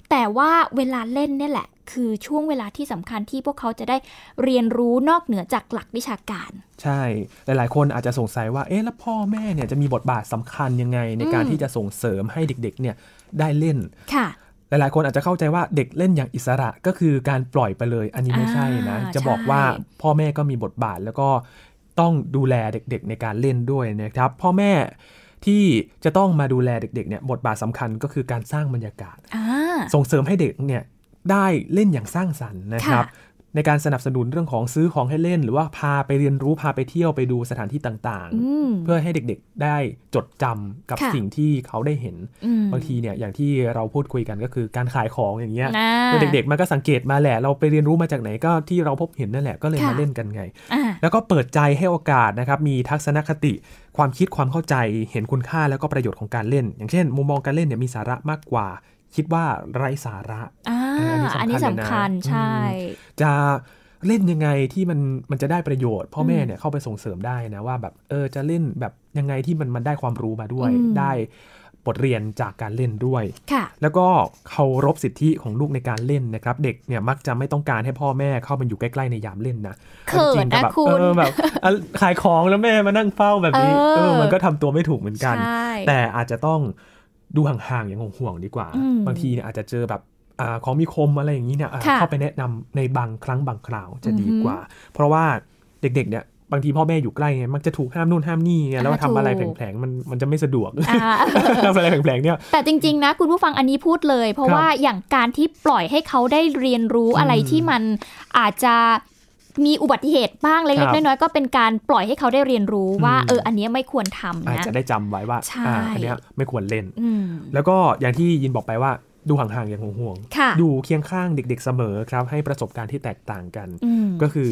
แต่ว่าเวลาเล่นเนี่ยแหละ คือช่วงเวลาที่สำคัญที่พวกเขาจะได้เรียนรู้นอกเหนือจากหลักวิชาการ ใช่ หลาย ๆ คนอาจจะสงสัยว่าเอ๊ะแล้วพ่อแม่เนี่ยจะมีบทบาทสำคัญยังไง ในการอืมที่จะส่งเสริมให้เด็ก ๆ เนี่ยได้เล่นค่ะหลาย ๆ คนอาจจะเข้าใจว่าเด็กเล่นอย่างอิสระก็คือการปล่อยไปเลย อันนี้ไม่ใช่นะอ่าจะบอกใช่ว่าพ่อแม่ก็มีบทบาทแล้วก็ ต้องดูแลเด็กๆในการเล่นด้วยนะครับพ่อแม่ที่จะต้องมาดูแลเด็กๆเนี่ยบทบาทสำคัญก็คือการสร้างบรรยากาศอ่าส่งเสริมให้เด็กเนี่ยได้เล่นอย่างสร้างสรรค์นะครับค่ะ ในการสนับสนุนเรื่องของซื้อของให้เล่น หรือว่าพาไปเรียนรู้พาไปเที่ยวไปดูสถานที่ต่างอืมๆเพื่อให้เด็กๆได้จดจำกับค่ะสิ่งที่เขาได้เห็นอืมบางทีเนี่ยอย่างที่เราพูดคุยกันก็คือการขายของอย่างเงี้ยอ่าเด็กๆมันก็สังเกตมาแหละ เราไปเรียนรู้มาจากไหนก็ที่เราพบเห็นนั่นแหละก็เลยค่ะมาเล่นกันไงอ่าแล้วก็เปิดใจให้โอกาสนะครับมีทัศนคติความคิดความเข้าใจเห็นคุณค่าแล้วก็ประโยชน์ของการเล่น อย่างเช่น มุมมองการเล่นเนี่ยมีสาระมากกว่า คิดว่าไร้สาระอ่าเอออัอันนนี้นี้สำสำคัคัญญเลยนะใช่ จะเล่นยังไงที่มันมันจะได้ประโยชน์พ่อแม่อืมเนี่ยเข้าไปส่งเสริมได้นะว่าแบบเออจะเล่นแบบยังไงที่มันมันได้ความรู้มาด้วยอืมได้บทเรียนจากการเล่นด้วยค่ะแล้วก็เคารพสิทธิของลูกในการเล่นนะครับ เด็กเนี่ยมักจะไม่ต้องการให้พ่อแม่เข้ามาอยู่ใกล้ๆในยามเล่นนะเขินจริงๆก็นะแบบคุณเออแบบอะขายของแล้วแม่มานั่งเฝ้าแบบนี้เออเออมันก็ทำตัวไม่ถูกเหมือนกันใช่แต่อาจจะต้อง ดูห่างๆอย่างห่วงๆดีกว่าอืมบางทีเนี่ยอาจจะเจอแบบอาของมีคมอะไรอย่างนี้เนี่ยอะค่ะเข้าไปแนะนำในบางครั้งบางคราวจะดีอือฮึกว่า เพราะว่าเด็กๆเนี่ยบางทีพ่อแม่อยู่ใกล้ไงมักจะถูกห้ามนู่นห้ามนี่ไงแล้วอ่าทำอะไรถูกแผลงๆมันมันจะไม่สะดวกอ่าทำอะไรแผลงๆเนี่ยแต่จริง ๆ นะ คุณผู้ฟังอันนี้พูดเลย เพราะครับว่าอย่างการที่ปล่อยให้เขาได้เรียนรู้อะไรอืมที่มันอาจจะ มีอุบัติเหตุบ้างเล็ครักบๆน้อยๆก็เป็นการปล่อยให้เขาได้เรียนรู้ว่าอืมเออ อันเนี้ยไม่ควรทำอาจนะจะได้จำไว้ว่าใช่อ่าอันเนี้ยไม่ควรเล่นอืมแล้วก็อย่างที่ยินบอกไปว่าดูห่างๆอย่างห่วงค่ะๆอยู่เคียงข้างเด็ก ๆเสมอครับ ให้ประสบการณ์ที่แตกต่างกันอืมก็คือ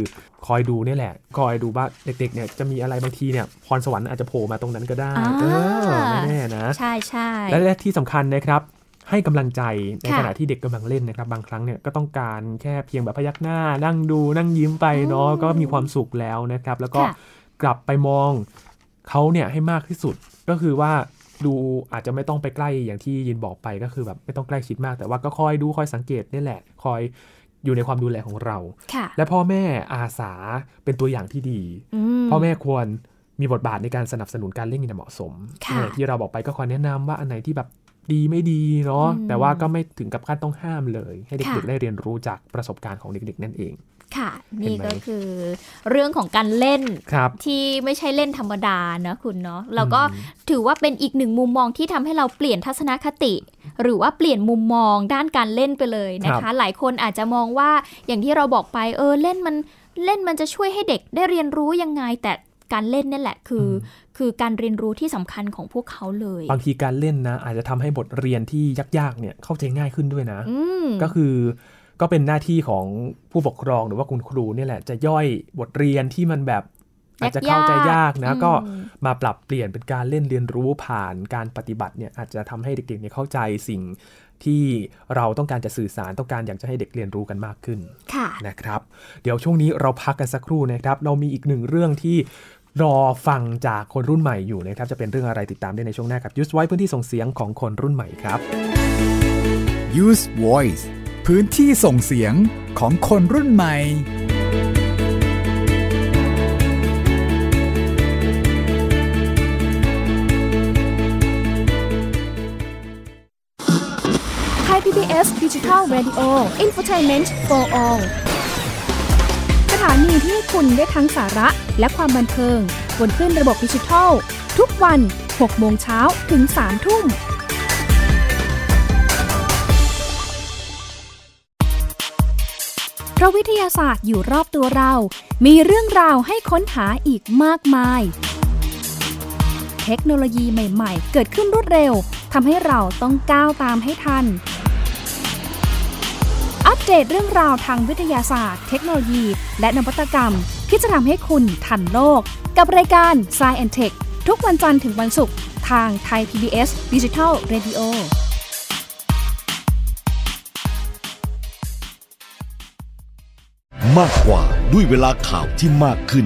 คอยดูนี่แหละ คอยดูว่าเด็กๆเนี่ยจะมีอะไรบางทีเนี่ยพรสวรรค์อาจจะโผล่มาตรงนั้นก็ได้อ่าเออไม่แน่นะ ใช่ใช่และที่สำคัญนะครับ ให้กำลังใจในค่ะขณะที่เด็กกำลังเล่นนะครับ บางครั้งเนี่ยก็ต้องการแค่เพียงแบบพยักหน้า นั่งดูนั่งยิ้มไปเนาะอืมก็มีความสุขแล้วนะครับ แล้วก็ค่ะกลับไปมองเขาเนี่ยให้มากที่สุดก็คือว่าดูอาจจะไม่ต้องไปใกล้อย่างที่ยินบอกไปก็คือแบบไม่ต้องใกล้ชิดมาก แต่ว่าก็คอยดูคอยสังเกตนี่แหละ คอยอยู่ในความดูแลของเราค่ะและพ่อแม่อาสาเป็นตัวอย่างที่ดีอืมพ่อแม่ควรมีบทบาทในการสนับสนุนการเล่นอย่างเหมาะสมค่ะอย่างที่เราบอกไปก็ขอแนะนำว่าอันไหนที่แบบ ดีไม่ดีเนาะอืมแต่ว่าก็ไม่ถึงกับขั้นต้องห้ามเลย ให้เด็กค่ะๆได้เรียนรู้จากประสบการณ์ของเด็กๆนั่นเองค่ะเห็นนี่ไหมก็คือเรื่องของการเล่นครับที่ไม่ใช่เล่นธรรมดานะคุณเนาะแล้วก็อืมถือว่าเป็นอีกหนึ่งมุมมองที่ทำให้เราเปลี่ยนทัศนคติ หรือว่าเปลี่ยนมุมมองด้านการเล่นไปเลยนะครัคะบหลายคนอาจจะมองว่าอย่างที่เราบอกไปเออเล่นมันเล่นมันจะช่วยให้เด็กได้เรียนรู้ยังไงแต่การเล่นนี่แหละคืออ คือการเรียนรู้ที่สำคัญของพวกเขาเลย บางทีการเล่นนะ อาจจะทำให้บทเรียนที่ยากๆเนี่ยเข้าใจง่ายขึ้นด้วยนะอืมก็คือก็เป็นหน้าที่ของผู้ปกครองหรือว่าคุณครูเนี่ยแหละ จะย่อยบทเรียนที่มันแบบอาจจะเข้าใจยากนะอืมก็มาปรับเปลี่ยนเป็นการเล่นเรียนรู้ผ่านการปฏิบัติเนี่ยอาจจะทำให้เด็กๆเนี่ยเข้าใจสิ่งที่เราต้องการจะสื่อสารต้องการอยากจะให้เด็กเรียนรู้กันมากขึ้นค่ะนะครับ เดี๋ยวช่วงนี้เราพักกันสักครู่นะครับ เรามีอีกหนึ่งเรื่องที่ รอฟังจากคนรุ่นใหม่อยู่นะครับจะเป็นเรื่องอะไรติดตามได้ในช่วงหน้ากับยุสไว้พื้นที่ส่งเสียงของคนรุ่นใหม่ครับ Use Voice พื้นที่ส่งเสียงของคนรุ่นใหม่ไทย PBS Digital Radio Infotainment for All ส ถานีที่คุณได้ทั้งสาระและความบันเทิง บนขึ้นระบบดิจิทัล ทุกวัน 6 โมงเช้าถึง 3 ทุ่ม เพราะวิทยาศาสตร์อยู่รอบตัวเรา มีเรื่องราวให้ค้นหาอีกมากมาย เทคโนโลยีใหม่ ๆ เกิดขึ้นรวดเร็วทำให้เราต้องก้าวตามให้ทัน อัปเดตเรื่องราวทางวิทยาศาสตร์ เทคโนโลยี และนวัตกรรม ที่จะทำให้คุณทันโลก กับรายการ s c i e n t e c h ทุกวันจันทร์ถึงวันศุกร์ทางไทย PBS Digital Radio มากกว่าด้วยเวลาข่าวที่มากขึ้น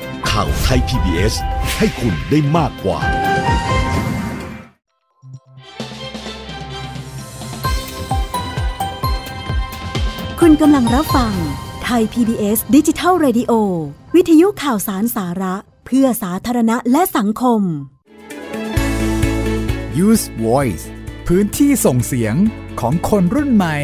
ข่าวไทย PBS ให้คุณได้มากกว่า คุณกำลังรับฟังไทย PBS ดิจิทัล Radio วิทยุข่าวสารสาระ เพื่อสาธารณะและสังคม Use Voice พื้นที่ส่งเสียงของคนรุ่นใหม่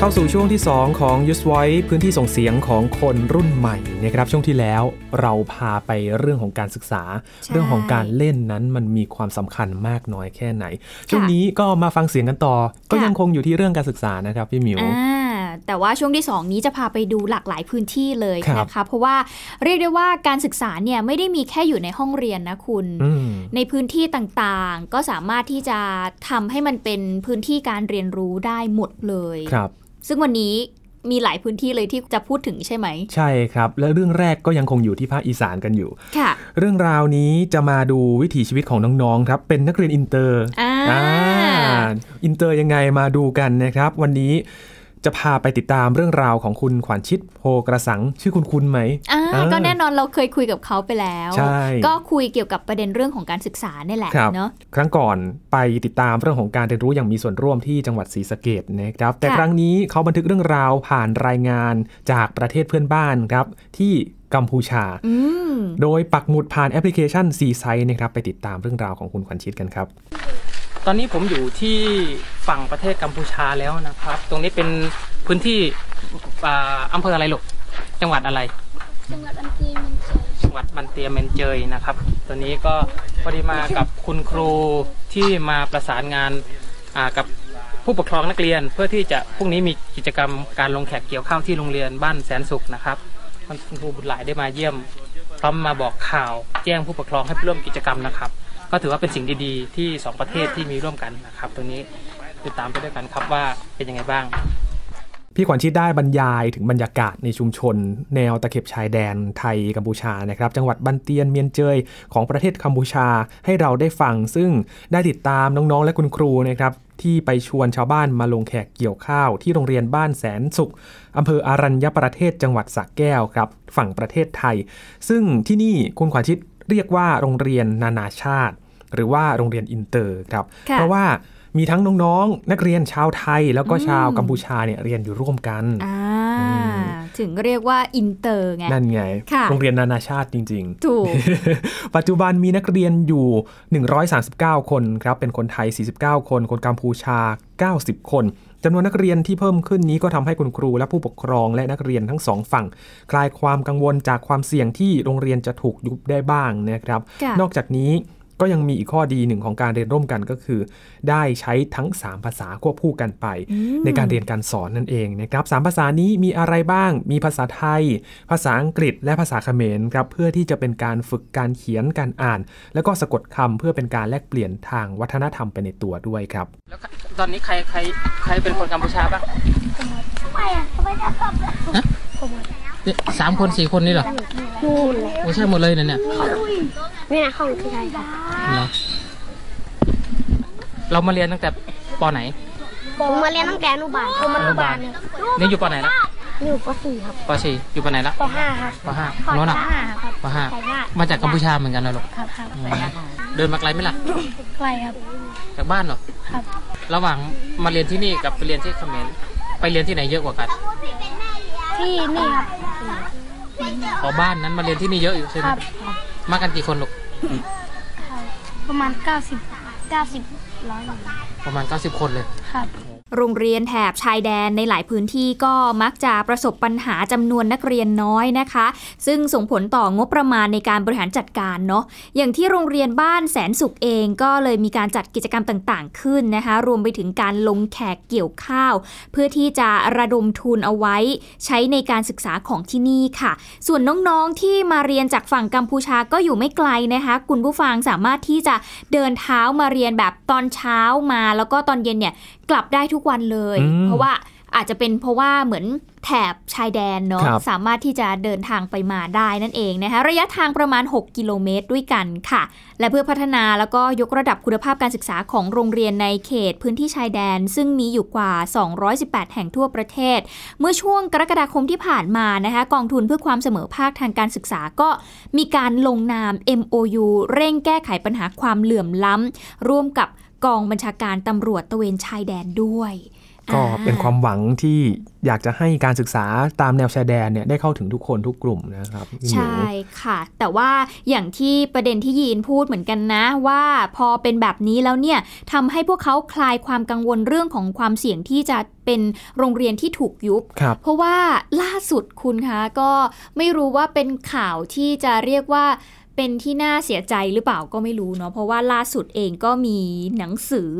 เข้าสู่ช่วงที่ 2 ของ Use Voice พื้นที่ส่งเสียงของคนรุ่นใหม่นะครับช่วงที่แล้วเราพาไปเรื่องของการศึกษาใช่เรื่องของการเล่นนั้นมันมีความสำคัญมากน้อยแค่ไหน ช่วงนี้ก็มาฟังเสียงกันต่อ ก็ยังคงอยู่ที่เรื่องการศึกษานะครับพี่หมิวอ่าแต่ว่าช่วงที่ 2 นี้จะพาไปดูหลากหลายพื้นที่เลยครับนะคะเพราะว่าเรียกได้ว่าการศึกษาเนี่ยไม่ได้มีแค่อยู่ในห้องเรียนนะคุณอืมในพื้นที่ต่างๆ ก็สามารถที่จะทำให้มันเป็นพื้นที่การเรียนรู้ได้หมดเลยครับ ซึ่งวันนี้มีหลายพื้นที่เลยที่จะพูดถึงใช่ไหม ใช่ครับ และเรื่องแรกก็ยังคงอยู่ที่ภาคอีสานกันอยู่ ค่ะ เรื่องราวนี้จะมาดูวิถีชีวิตของน้องๆครับ เป็นนักเรียนอินเตอร์อ่าอินเตอร์ยังไงมาดูกันนะครับ วันนี้ จะพาไปติดตามเรื่องราวของคุณขวัญชิดโพกระสังชื่อคุณคุณไหมอ่าอ่าก็แน่นอนเราเคยคุยกับเขาไปแล้วใช่ก็คุยเกี่ยวกับประเด็นเรื่องของการศึกษาเนี่ยแหละครับเนาะครั้งก่อนไปติดตามเรื่องของการเรียนรู้อย่างมีส่วนร่วมที่จังหวัดศรีสะเกษนะครับ แต่ค่ะครั้งนี้เขาบันทึกเรื่องราวผ่านรายงานจากประเทศเพื่อนบ้านครับที่กัมพูชาอืมโดยปักหมุดผ่านแอปพลิเคชันซีไซนะครับไปติดตามเรื่องราวของคุณขวัญชิดกันครับ ตอนนี้ผมอยู่ที่ฝั่งประเทศกัมพูชาแล้วนะครับ ตรงนี้เป็นพื้นที่อ่าอำเภออะไรลูกจังหวัดอะไร จังหวัดบันตีมันเจอจังหวัดบันเตียเมนเจยนะครับ ตอนนี้ก็พอดีมากับคุณครูที่มาประสานงานอ่ากับผู้ปกครองนักเรียน เพื่อที่จะพรุ่งนี้มีกิจกรรมการลงแขกเกี่ยวข้าวที่โรงเรียนบ้านแสนสุขนะครับคุณครูบุญหลายได้มาเยี่ยมพร้อมมาบอกข่าวแจ้งผู้ปกครองให้ร่วมกิจกรรมนะครับ ก็ถือว่าเป็นสิ่งดีๆ ที่สองประเทศที่มีร่วมกันนะครับตรงนี้ติดตามไปด้วยกันครับว่าเป็นยังไงบ้าง พี่ขวัญชิดได้บรรยายถึงบรรยากาศในชุมชน แนวตะเข็บชายแดนไทยกัมพูชานะครับ จังหวัดบันเตียนเมียนเจยของประเทศกัมพูชาให้เราได้ฟัง ซึ่งได้ติดตามน้องๆ และคุณครูนะครับที่ไปชวนชาวบ้านมาลงแขกเกี่ยวข้าว ที่โรงเรียนบ้านแสนสุขอำเภออารัญญประเทศจังหวัดสระแก้วครับ ฝั่งประเทศไทย ซึ่งที่นี่คุณขวัญชิด เรียกว่าโรงเรียนนานาชาติ หรือว่าโรงเรียนอินเตอร์ครับค่ะเพราะว่ามีทั้งน้องๆ นักเรียนชาวไทยแล้วก็ชาวกัมพูชาเนี่ยเรียนอยู่ร่วมกันอ่าถึงเรียกว่าอินเตอร์ไง นั่นไงค่ะโรงเรียนนานาชาติจริง ๆ ถูก ปัจจุบันมีนักเรียนอยู่ 139 คนครับ เป็นคนไทย 49 คน คนกัมพูชา 90 คน จำนวนนักเรียนที่เพิ่มขึ้นนี้ก็ทำให้คุณครูและผู้ปกครองและนักเรียนทั้งสองฝั่ง คลายความกังวลจากความเสี่ยงที่โรงเรียนจะถูกยุบได้บ้างนะครับค่ะนอกจากนี้ ก็ยังมีอีกข้อดีหนึ่งของการเรียนร่วมกันก็คือ ได้ใช้ทั้ง 3 ภาษาควบคู่กันไปอืมในการเรียนการสอนนั่นเองนะครับสามภาษานี้มีอะไรบ้าง มีภาษาไทย ภาษาอังกฤษ และภาษาเขมรครับเพื่อที่จะเป็นการฝึกการเขียนการอ่าน แล้วก็สะกดคำเพื่อเป็นการแลกเปลี่ยนทางวัฒนธรรมไปในตัวด้วยครับตอนนี้ใครใครใครเป็นคนกัมพูชาบ้างไม่อะไม่ได้ครับ เนี่ยสามคนสี่คนนี่เหรอนู่นเลยโอ้ใช่หมดเลยนะเนี่ยนี่นะของที่ไทยค่ะเหรอเรามาเรียนตั้งแต่ปไหนผมมาเรียนตั้งแต่อนุบาลผมอนุบาลเนี่ยนี่อยู่ปไหนละอยู่ป .4 ครับปสี่อยู่ปไหนละป .5 ครับปห้าปโน้นอะ .5 ครับปห้าปห้ามาจากกัมพูชาเหมือนกันนะลูกครับครับอืมเดินมาไกลไหมล่ะไกลครับจากบ้านเหรอครับ ระหว่างมาเรียนที่นี่กับไปเรียนที่เขมรไปเรียนที่ไหนเยอะกว่ากัน ที่นี่ครับ ขอบ้านนั้นมาเรียนที่นี่เยอะอยู่ใช่ไหมครับ มากันกี่คนลูกประมาณ 90 90ร้อยประมาณ 90 คนเลยครับ โรงเรียนแถบชายแดนในหลายพื้นที่ก็มักจะประสบปัญหาจำนวนนักเรียนน้อยนะคะ ซึ่งส่งผลต่องบประมาณในการบริหารจัดการเนาะอย่างที่โรงเรียนบ้านแสนสุขเองก็เลยมีการจัดกิจกรรมต่างๆ ขึ้นนะคะ รวมไปถึงการลงแขกเกี่ยวข้าว เพื่อที่จะระดมทุนเอาไว้ ใช้ในการศึกษาของที่นี่ค่ะ ส่วนน้องๆที่มาเรียนจากฝั่งกัมพูชาก็อยู่ไม่ไกลนะคะ คุณผู้ฟังสามารถที่จะเดินเท้ามาเรียนแบบตอนเช้ามา แล้วก็ตอนเย็นเนี่ยกลับได้ทุกวันเลยอืมเพราะว่าอาจจะเป็นเพราะว่าเหมือนแถบชายแดนเนาะครับสามารถที่จะเดินทางไปมาได้นั่นเองนะคะระยะทางประมาณ 6 กิโลเมตรด้วยกันค่ะ และเพื่อพัฒนาแล้วก็ยกระดับคุณภาพการศึกษาของโรงเรียนในเขตพื้นที่ชายแดน ซึ่งมีอยู่กว่า 218 แห่งทั่วประเทศ เมื่อช่วงกรกฎาคมที่ผ่านมานะคะกองทุนเพื่อความเสมอภาคทางการศึกษาก็มีการลงนาม MOU เร่งแก้ไขปัญหาความเหลื่อมล้ำร่วมกับ กองบัญชาการตำรวจตระเวนชายแดนด้วย ก็อ่าเป็นความหวังที่อยากจะให้การศึกษาตามแนวชายแดนเนี่ยได้เข้าถึงทุกคนทุกกลุ่มนะครับพี่หมิวใช่ค่ะ แต่ว่าอย่างที่ประเด็นที่ยีนพูดเหมือนกันนะ ว่าพอเป็นแบบนี้แล้วเนี่ยทำให้พวกเขาคลายความกังวลเรื่องของความเสี่ยงที่จะเป็นโรงเรียนที่ถูกยุบครับเพราะว่าล่าสุดคุณคะก็ไม่รู้ว่าเป็นข่าวที่จะเรียกว่า เป็นที่น่าเสียใจหรือเปล่าก็ไม่รู้เนาะเพราะว่าล่าสุดเองก็มีหนังสือ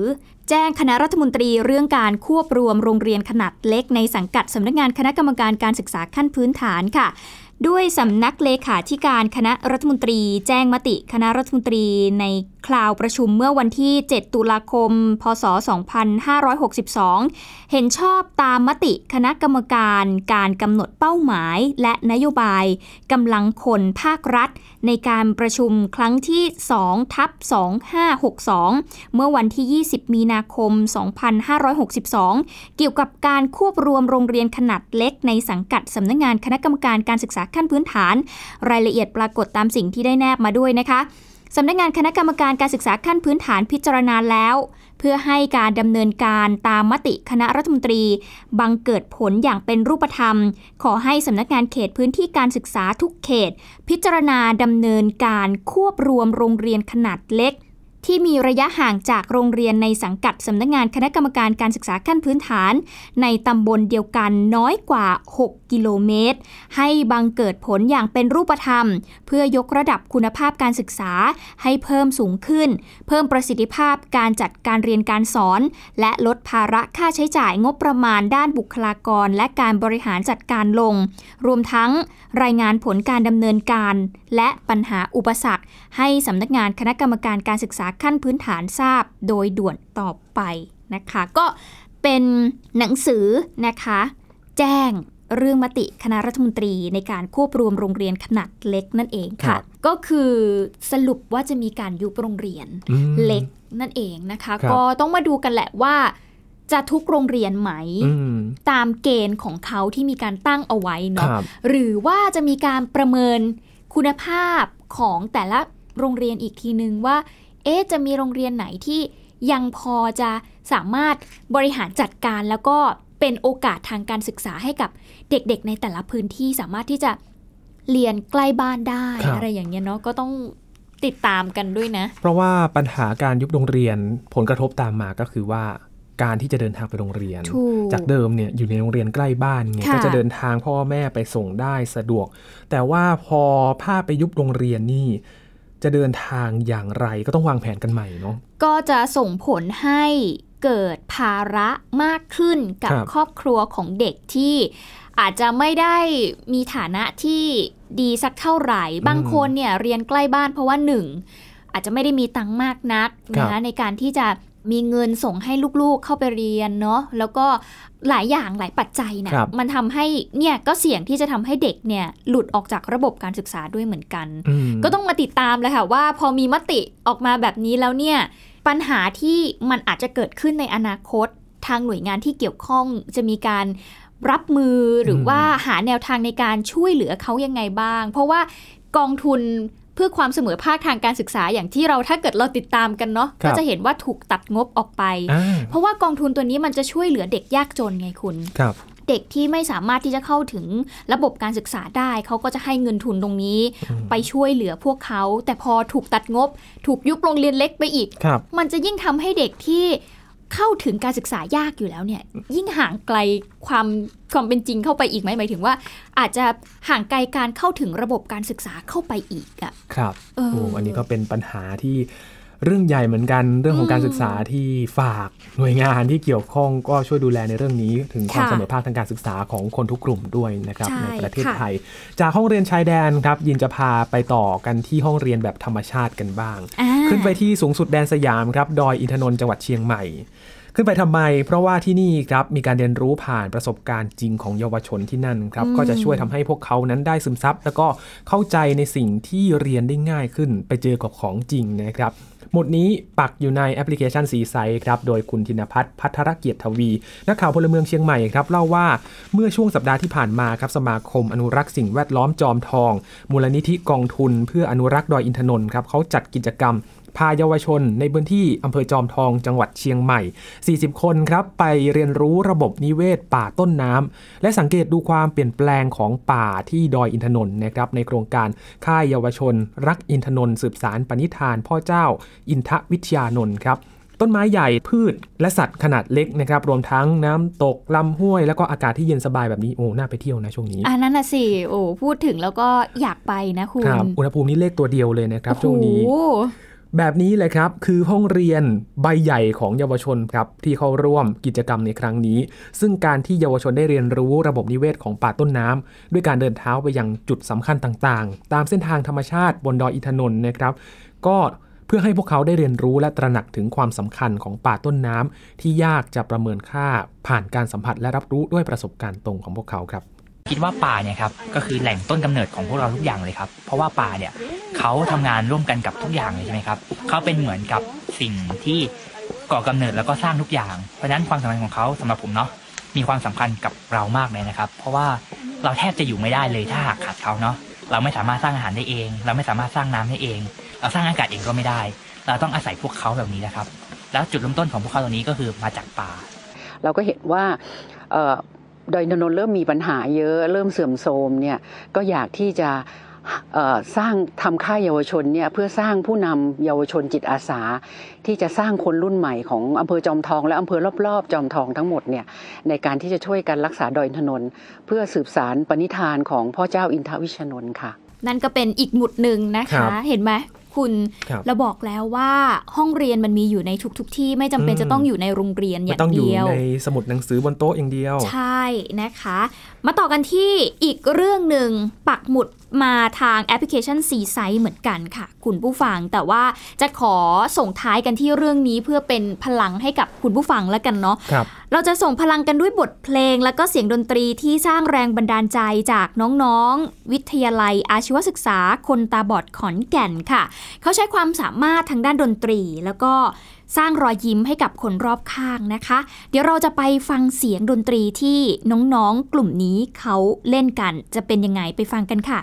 แจ้งคณะรัฐมนตรีเรื่องการควบรวมโรงเรียนขนาดเล็กในสังกัดสำนักงานคณะกรรมการการศึกษาขั้นพื้นฐานค่ะด้วยสำนักเลขาธิการคณะรัฐมนตรี แจ้งมติคณะรัฐมนตรีใน คราวประชุมเมื่อวันที่ 7 ตุลาคม พศ 2562 เห็นชอบตามมติคณะกรรมการการกำหนดเป้าหมาย และนโยบายกำลังคนภาครัฐ ในการประชุมครั้งที่2ทับ2562 เมื่อวันที่ 20 มีนาคม 2562 เกี่ยวกับการควบรวมโรงเรียนขนาดเล็กในสังกัดสำนักงานคณะกรรมการการศึกษาขั้นพื้นฐาน รายละเอียดปรากฏตามสิ่งที่ได้แนบมาด้วยนะคะ สำนักงานคณะกรรมการการศึกษาขั้นพื้นฐานพิจารณาแล้ว เพื่อให้การดำเนินการตามมติคณะรัฐมนตรี บังเกิดผลอย่างเป็นรูปธรรม ขอให้สำนักงานเขตพื้นที่การศึกษาทุกเขต พิจารณาดำเนินการควบรวมโรงเรียนขนาดเล็ก ที่มีระยะห่างจากโรงเรียนในสังกัดสำนักงานคณะกรรมการการศึกษาขั้นพื้นฐาน ในตำบลเดียวกันน้อยกว่า 6 กิโลเมตร ให้บังเกิดผลอย่างเป็นรูปธรรม เพื่อยกระดับคุณภาพการศึกษาให้เพิ่มสูงขึ้น เพิ่มประสิทธิภาพการจัดการเรียนการสอน และลดภาระค่าใช้จ่ายงบประมาณด้านบุคลากร และการบริหารจัดการลง รวมทั้งรายงานผลการดำเนินการ และปัญหาอุปสรรค ให้สำนักงานคณะกรรมการการศึกษาขั้นพื้นฐานทราบโดยด่วนต่อไปนะคะ ก็เป็นหนังสือนะคะ แจ้งเรื่องมติคณะรัฐมนตรีในการควบรวมโรงเรียนขนาดเล็กนั่นเองครัค่ะบก็คือสรุปว่าจะมีการยุบโรงเรียนอืมเล็กนั่นเองนะคะครับก็ต้องมาดูกันแหละว่า จะทุกโรงเรียนไหมอืมตามเกณฑ์ของเขาที่มีการตั้งเอาไว้เนาะครับหรือว่าจะมีการประเมินคุณภาพของแต่ละโรงเรียนอีกทีนึงว่า เอ๊ะจะมีโรงเรียนไหนที่ยังพอจะสามารถบริหารจัดการแล้วก็เป็นโอกาสทางการศึกษาให้กับเด็กๆ ในแต่ละพื้นที่สามารถที่จะเรียนใกล้บ้านได้ครับอะไรอย่างเงี้ยเนาะก็ต้องติดตามกันด้วยนะ เพราะว่าปัญหาการยุบโรงเรียนผลกระทบตามมาก็คือว่าการที่จะเดินทางไปโรงเรียนถูกจากเดิมเนี่ยอยู่ในโรงเรียนใกล้บ้านไงค่ะก็จะเดินทางพ่อแม่ไปส่งได้สะดวก แต่ว่าพอภาพไปยุบโรงเรียนนี่ จะเดินทางอย่างไรก็ต้องวางแผนกันใหม่เนาะก็จะส่งผลให้เกิดภาระมากขึ้นกับครับครอบครัวของเด็กที่อาจจะไม่ได้มีฐานะที่ดีสักเท่าไหร่ บางคนเนี่ยเรียนใกล้บ้านเพราะว่าหนึ่งอาจจะไม่ได้มีตังค์มากนักครันะบในการที่จะ มีเงินส่งให้ลูกๆเข้าไปเรียนเนาะแล้วก็หลายอย่างหลายปัจจัยเนี่ยครับมันทำให้เนี่ยก็เสี่ยงที่จะทำให้เด็กเนี่ยหลุดออกจากระบบการศึกษาด้วยเหมือนกันอืมก็ต้องมาติดตามเลยค่ะว่าพอมีมติออกมาแบบนี้แล้วเนี่ยปัญหาที่มันอาจจะเกิดขึ้นในอนาคตทางหน่วยงานที่เกี่ยวข้องจะมีการรับมือหรือว่าหาแนวทางในการช่วยเหลือเขายังไงบ้าง เพราะว่ากองทุน เพื่อความเสมอภาคทางการศึกษาอย่างที่เราถ้าเกิดเราติดตามกันเนาะครับก็จะเห็นว่าถูกตัดงบออกไปอ่าเพราะว่ากองทุนตัวนี้มันจะช่วยเหลือเด็กยากจนไงคุณครับเด็กที่ไม่สามารถที่จะเข้าถึงระบบการศึกษาได้ เขาก็จะให้เงินทุนตรงนี้ ไปช่วยเหลือพวกเขา แต่พอถูกตัดงบ ถูกยุบโรงเรียนเล็กไปอีกครับมันจะยิ่งทำให้เด็กที่ เข้าถึงการศึกษายากอยู่แล้วเนี่ย ยิ่งห่างไกลความความเป็นจริงเข้าไปอีกไหมหมายถึงว่า อาจจะห่างไกลการเข้าถึงระบบการศึกษาเข้าไปอีกอะครับเออโอ้อันนี้ก็เป็นปัญหาที่ เรื่องใหญ่เหมือนกันเรื่องของการศึกษาที่ฝากหน่วยงานที่เกี่ยวข้องก็ช่วยดูแลในเรื่องนี้ ถึงความค่ะเสมอภาคทางการศึกษาของคนทุกกลุ่มด้วยนะครับใช่ในประเทศค่ะไทย จากห้องเรียนชายแดนครับยินจะพาไปต่อกันที่ห้องเรียนแบบธรรมชาติกันบ้างอ่าขึ้นไปที่สูงสุดแดนสยามครับดอยอินทนนท์จังหวัดเชียงใหม่ ขึ้นไปทำไม เพราะว่าที่นี่ครับมีการเรียนรู้ผ่านประสบการณ์จริงของเยาวชนที่นั่นครับอืมก็จะช่วยทำให้พวกเขานั้นได้ซึมซับ แล้วก็เข้าใจในสิ่งที่เรียนได้ง่ายขึ้น ไปเจอกับของจริงนะครับหมุดนี้ปักอยู่ในแอปพลิเคชันสีไซครับ โดยคุณธินพัฒน์พัทรเกียรติทวี นักข่าวพลเมืองเชียงใหม่ครับ เล่าว่าเมื่อช่วงสัปดาห์ที่ผ่านมาครับ สมาคมอนุรักษ์สิ่งแวดล้อมจอมทอง มูลนิธิกองทุนเพื่ออนุรักษ์ดอยอินทนนท์ครับเขาจัดกิจกรรม พาเยาวชน ในพื้นที่อำเภอจอมทองจังหวัดเชียงใหม่ 40 คนครับ ไปเรียนรู้ระบบนิเวศป่าต้นน้ำ และสังเกตดูความเปลี่ยนแปลงของป่าที่ดอยอินทนนท์นะครับในโครงการค่ายเยาวชน รักอินทนนท์สืบสารปณิธาน พ่อเจ้า อินทวิทยานนท์ครับต้นไม้ใหญ่พืชและสัตว์ขนาดเล็กนะครับ รวมทั้งน้ำตกลำห้วย แล้วก็อากาศที่เย็นสบายแบบนี้ โอ้น่าไปเที่ยวนะช่วงนี้อันนั้นน่ะสิโอ้พูดถึงแล้วก็อยากไปนะคุณครับอุณหภูมินี่เลขตัวเดียวเลยนะครับช่วงนี้โอ้โห แบบนี้เลยครับ คือห้องเรียนใบใหญ่ของเยาวชนครับที่เข้าร่วมกิจกรรมในครั้งนี้ ซึ่งการที่เยาวชนได้เรียนรู้ระบบนิเวศของป่าต้นน้ำด้วยการเดินเท้าไปยังจุดสำคัญต่างๆ ตามเส้นทางธรรมชาติบนดอยอินทนนท์นะครับ ก็เพื่อให้พวกเขาได้เรียนรู้และตระหนักถึงความสำคัญของป่าต้นน้ำที่ยากจะประเมินค่าผ่านการสัมผัสและรับรู้ด้วยประสบการณ์ตรงของพวกเขาครับ คิดว่าป่าเนี่ยครับก็คือแหล่งต้นกำเนิดของพวกเราทุกอย่างเลยครับ เพราะว่าป่าเนี่ยเขาทำงานร่วมกันกับทุกอย่างเลยใช่ไหมครับเขาเป็นเหมือนกับสิ่งที่ก่อกำเนิดแล้วก็สร้างทุกอย่าง เพราะฉะนั้นความสำคัญของเขาสำหรับผมเนาะมีความสำคัญกับเรามากเลยนะครับ เพราะว่าเราแทบจะอยู่ไม่ได้เลยถ้าหากขาดเขาเนาะเราไม่สามารถสร้างอาหารได้เอง เราไม่สามารถสร้างน้ำได้เอง เราสร้างอากาศเองก็ไม่ได้ เราต้องอาศัยพวกเขาแบบนี้นะครับ แล้วจุดเริ่มต้นของพวกเขาตรงนี้ก็คือมาจากป่า เราก็เห็นว่า ดอยอินทนนท์เริ่มมีปัญหาเยอะเริ่มเสื่อมโทรมเนี่ยก็อยากที่จะเอ่อสร้างทำค่ายเยาวชนเนี่ยเพื่อสร้างผู้นำเยาวชนจิตอาสา ที่จะสร้างคนรุ่นใหม่ของอำเภอจอมทอง และอำเภอรอบๆ จอมทองทั้งหมดเนี่ยในการที่จะช่วยกันรักษาดอยอินทนนท์เพื่อสืบสานปณิธานของพระเจ้าอินทวิชยานนท์ค่ะนั่นก็เป็นอีกหมุดหนึ่งนะครัคะบเห็นไหม คุณครับเราบอกแล้วว่าห้องเรียนมันมีอยู่ในทุกๆที่ไม่จำเป็นอืมจะต้องอยู่ในโรงเรียนอย่างเดียวไม่ต้องอยู่ในสมุดหนังสือบนโต๊ะอย่างเดียว ใช่นะคะ มาต่อกันที่อีกเรื่องหนึ่งปักหมุด มาทางแอปพลิเคชัน C-Site เหมือนกันค่ะ คุณผู้ฟังแต่ว่าจะขอส่งท้ายกันที่เรื่องนี้เพื่อเป็นพลังให้กับคุณผู้ฟังแล้วกันเนาะครับเราจะส่งพลังกันด้วยบทเพลง และก็เสียงดนตรีที่สร้างแรงบันดาลใจจากน้องๆ วิทยาลัยอาชีวศึกษาคนตาบอดขอนแก่นค่ะ เขาใช้ความสามารถทางด้านดนตรีแล้วก็ สร้างรอยยิ้มให้กับคนรอบข้างนะคะ เดี๋ยวเราจะไปฟังเสียงดนตรีที่น้องๆกลุ่มนี้เขาเล่นกันจะเป็นยังไงไปฟังกันค่ะ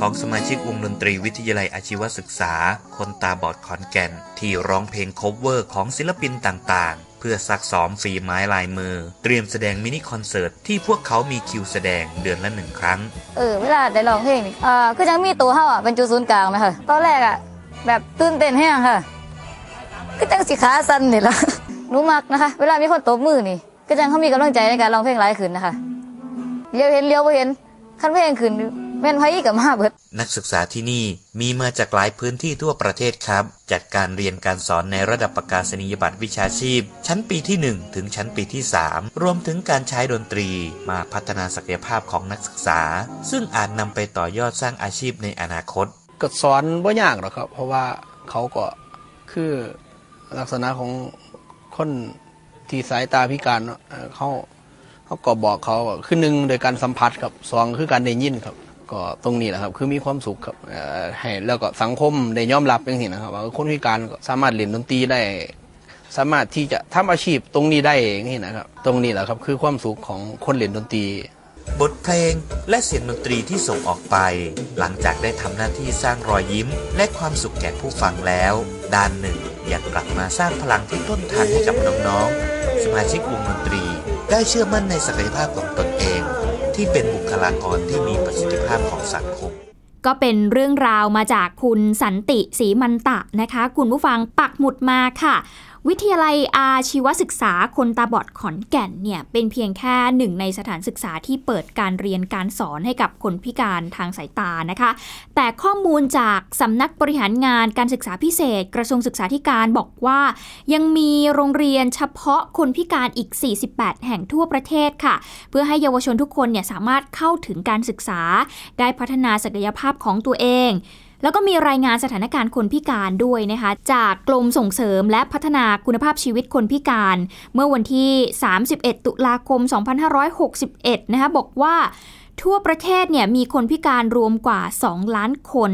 ของสมาชิกวงดนตรีวิทยาลัยอาชีวศึกษา คนตาบอดขอนแก่น ที่ร้องเพลง cover ของศิลปินต่างๆ เพื่อซักซ้อมฝีไม้ลายมือ เตรียมแสดงมินิคอนเสิร์ตที่พวกเขามีคิวแสดงเดือนละหนึ่งครั้ง เออเวลาได้ร้องเพลงนี่อ่าคือยังมีตัวเฮาอะเป็นจุดศูนย์กลางไหมคะตอนแรกอะแบบตื่นเต้นแห้งค่ะ ก็จังสิขาสั่นนี่ละหนูมักนะคะ เวลามีคนตบมือนี่ ก็จังเขามีกำลังใจในการร้องเพลงหลายขึ้นนะคะเลี้ยวเห็นเลี้ยวบ่เห็นคันเพลงขึ้น แม่นไผกับมาเบิด นักศึกษาที่นี่มีมาจากหลายพื้นที่ทั่วประเทศครับ จัดการเรียนการสอนในระดับประกาศนียบัตรวิชาชีพ ชั้นปีที่ 1 ถึงชั้นปีที่ 3 รวมถึงการใช้ดนตรีมาพัฒนาศักยภาพของนักศึกษา ซึ่งอาจนำไปต่อยอดสร้างอาชีพในอนาคตก็สอนบ่ยากหรอกครับ เพราะว่าเขาก็คือลักษณะของคนที่สายตาพิการเนาะเอ่อเขาเขาก็บอกเขาว่าคือหนึ่งโดยการสัมผัสครับสองคือการได้ยินครับ ก็ตรงนี้แหละครับ คือมีความสุขครับให้แล้วก็สังคมได้ยอมรับอย่างนี้นะครับว่าคนพิการก็สามารถเล่นดนตรีได้ สามารถที่จะทำอาชีพตรงนี้ได้อย่างนี้นะครับ ตรงนี้แหละครับคือความสุขของคนเล่นดนตรี บทเพลงและเสียงดนตรีที่ส่งออกไป หลังจากได้ทำหน้าที่สร้างรอยยิ้ม และความสุขแก่ผู้ฟังแล้ว ด้านหนึ่งยังกลับมาสร้างพลังที่ต้นทางให้กับน้องๆสมาชิกวงดนตรี ได้เชื่อมั่นในศักยภาพของตนเอง ที่เป็นบุคลากรที่มีประสิทธิภาพของสังคมก็เป็นเรื่องราวมาจากคุณสันติศรีมันตะนะคะ คุณผู้ฟังปักหมุดมาค่ะ วิทยาลัยอาชีวศึกษาคนตาบอดขอนแก่นเนี่ยเป็นเพียงแค่หนึ่งในสถานศึกษาที่เปิดการเรียนการสอนให้กับคนพิการทางสายตานะคะ แต่ข้อมูลจากสำนักบริหารงานการศึกษาพิเศษ กระทรวงศึกษาธิการบอกว่า ยังมีโรงเรียนเฉพาะคนพิการอีก 48 แห่งทั่วประเทศค่ะ เพื่อให้เยาวชนทุกคนเนี่ยสามารถเข้าถึงการศึกษา ได้พัฒนาศักยภาพของตัวเอง แล้วก็มีรายงานสถานการณ์คนพิการด้วยนะคะ จากกรมส่งเสริมและพัฒนาคุณภาพชีวิตคนพิการ เมื่อวันที่ 31 ตุลาคม 2561 นะคะบอกว่า ทั่วประเทศเนี่ยมีคนพิการรวมกว่า 2 ล้านคน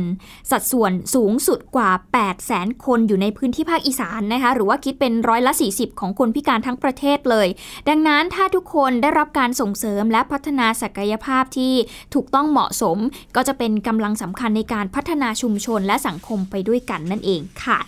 สัดส่วนสูงสุดกว่า8แสนคนอยู่ในพื้นที่ภาคอีสานนะคะ หรือว่าคิดเป็นร้อยละ 40 ของคนพิการทั้งประเทศเลย ดังนั้นถ้าทุกคนได้รับการส่งเสริมและพัฒนาศักยภาพที่ถูกต้องเหมาะสม ก็จะเป็นกำลังสำคัญในการพัฒนาชุมชนและสังคมไปด้วยกันนั่นเองค่ะ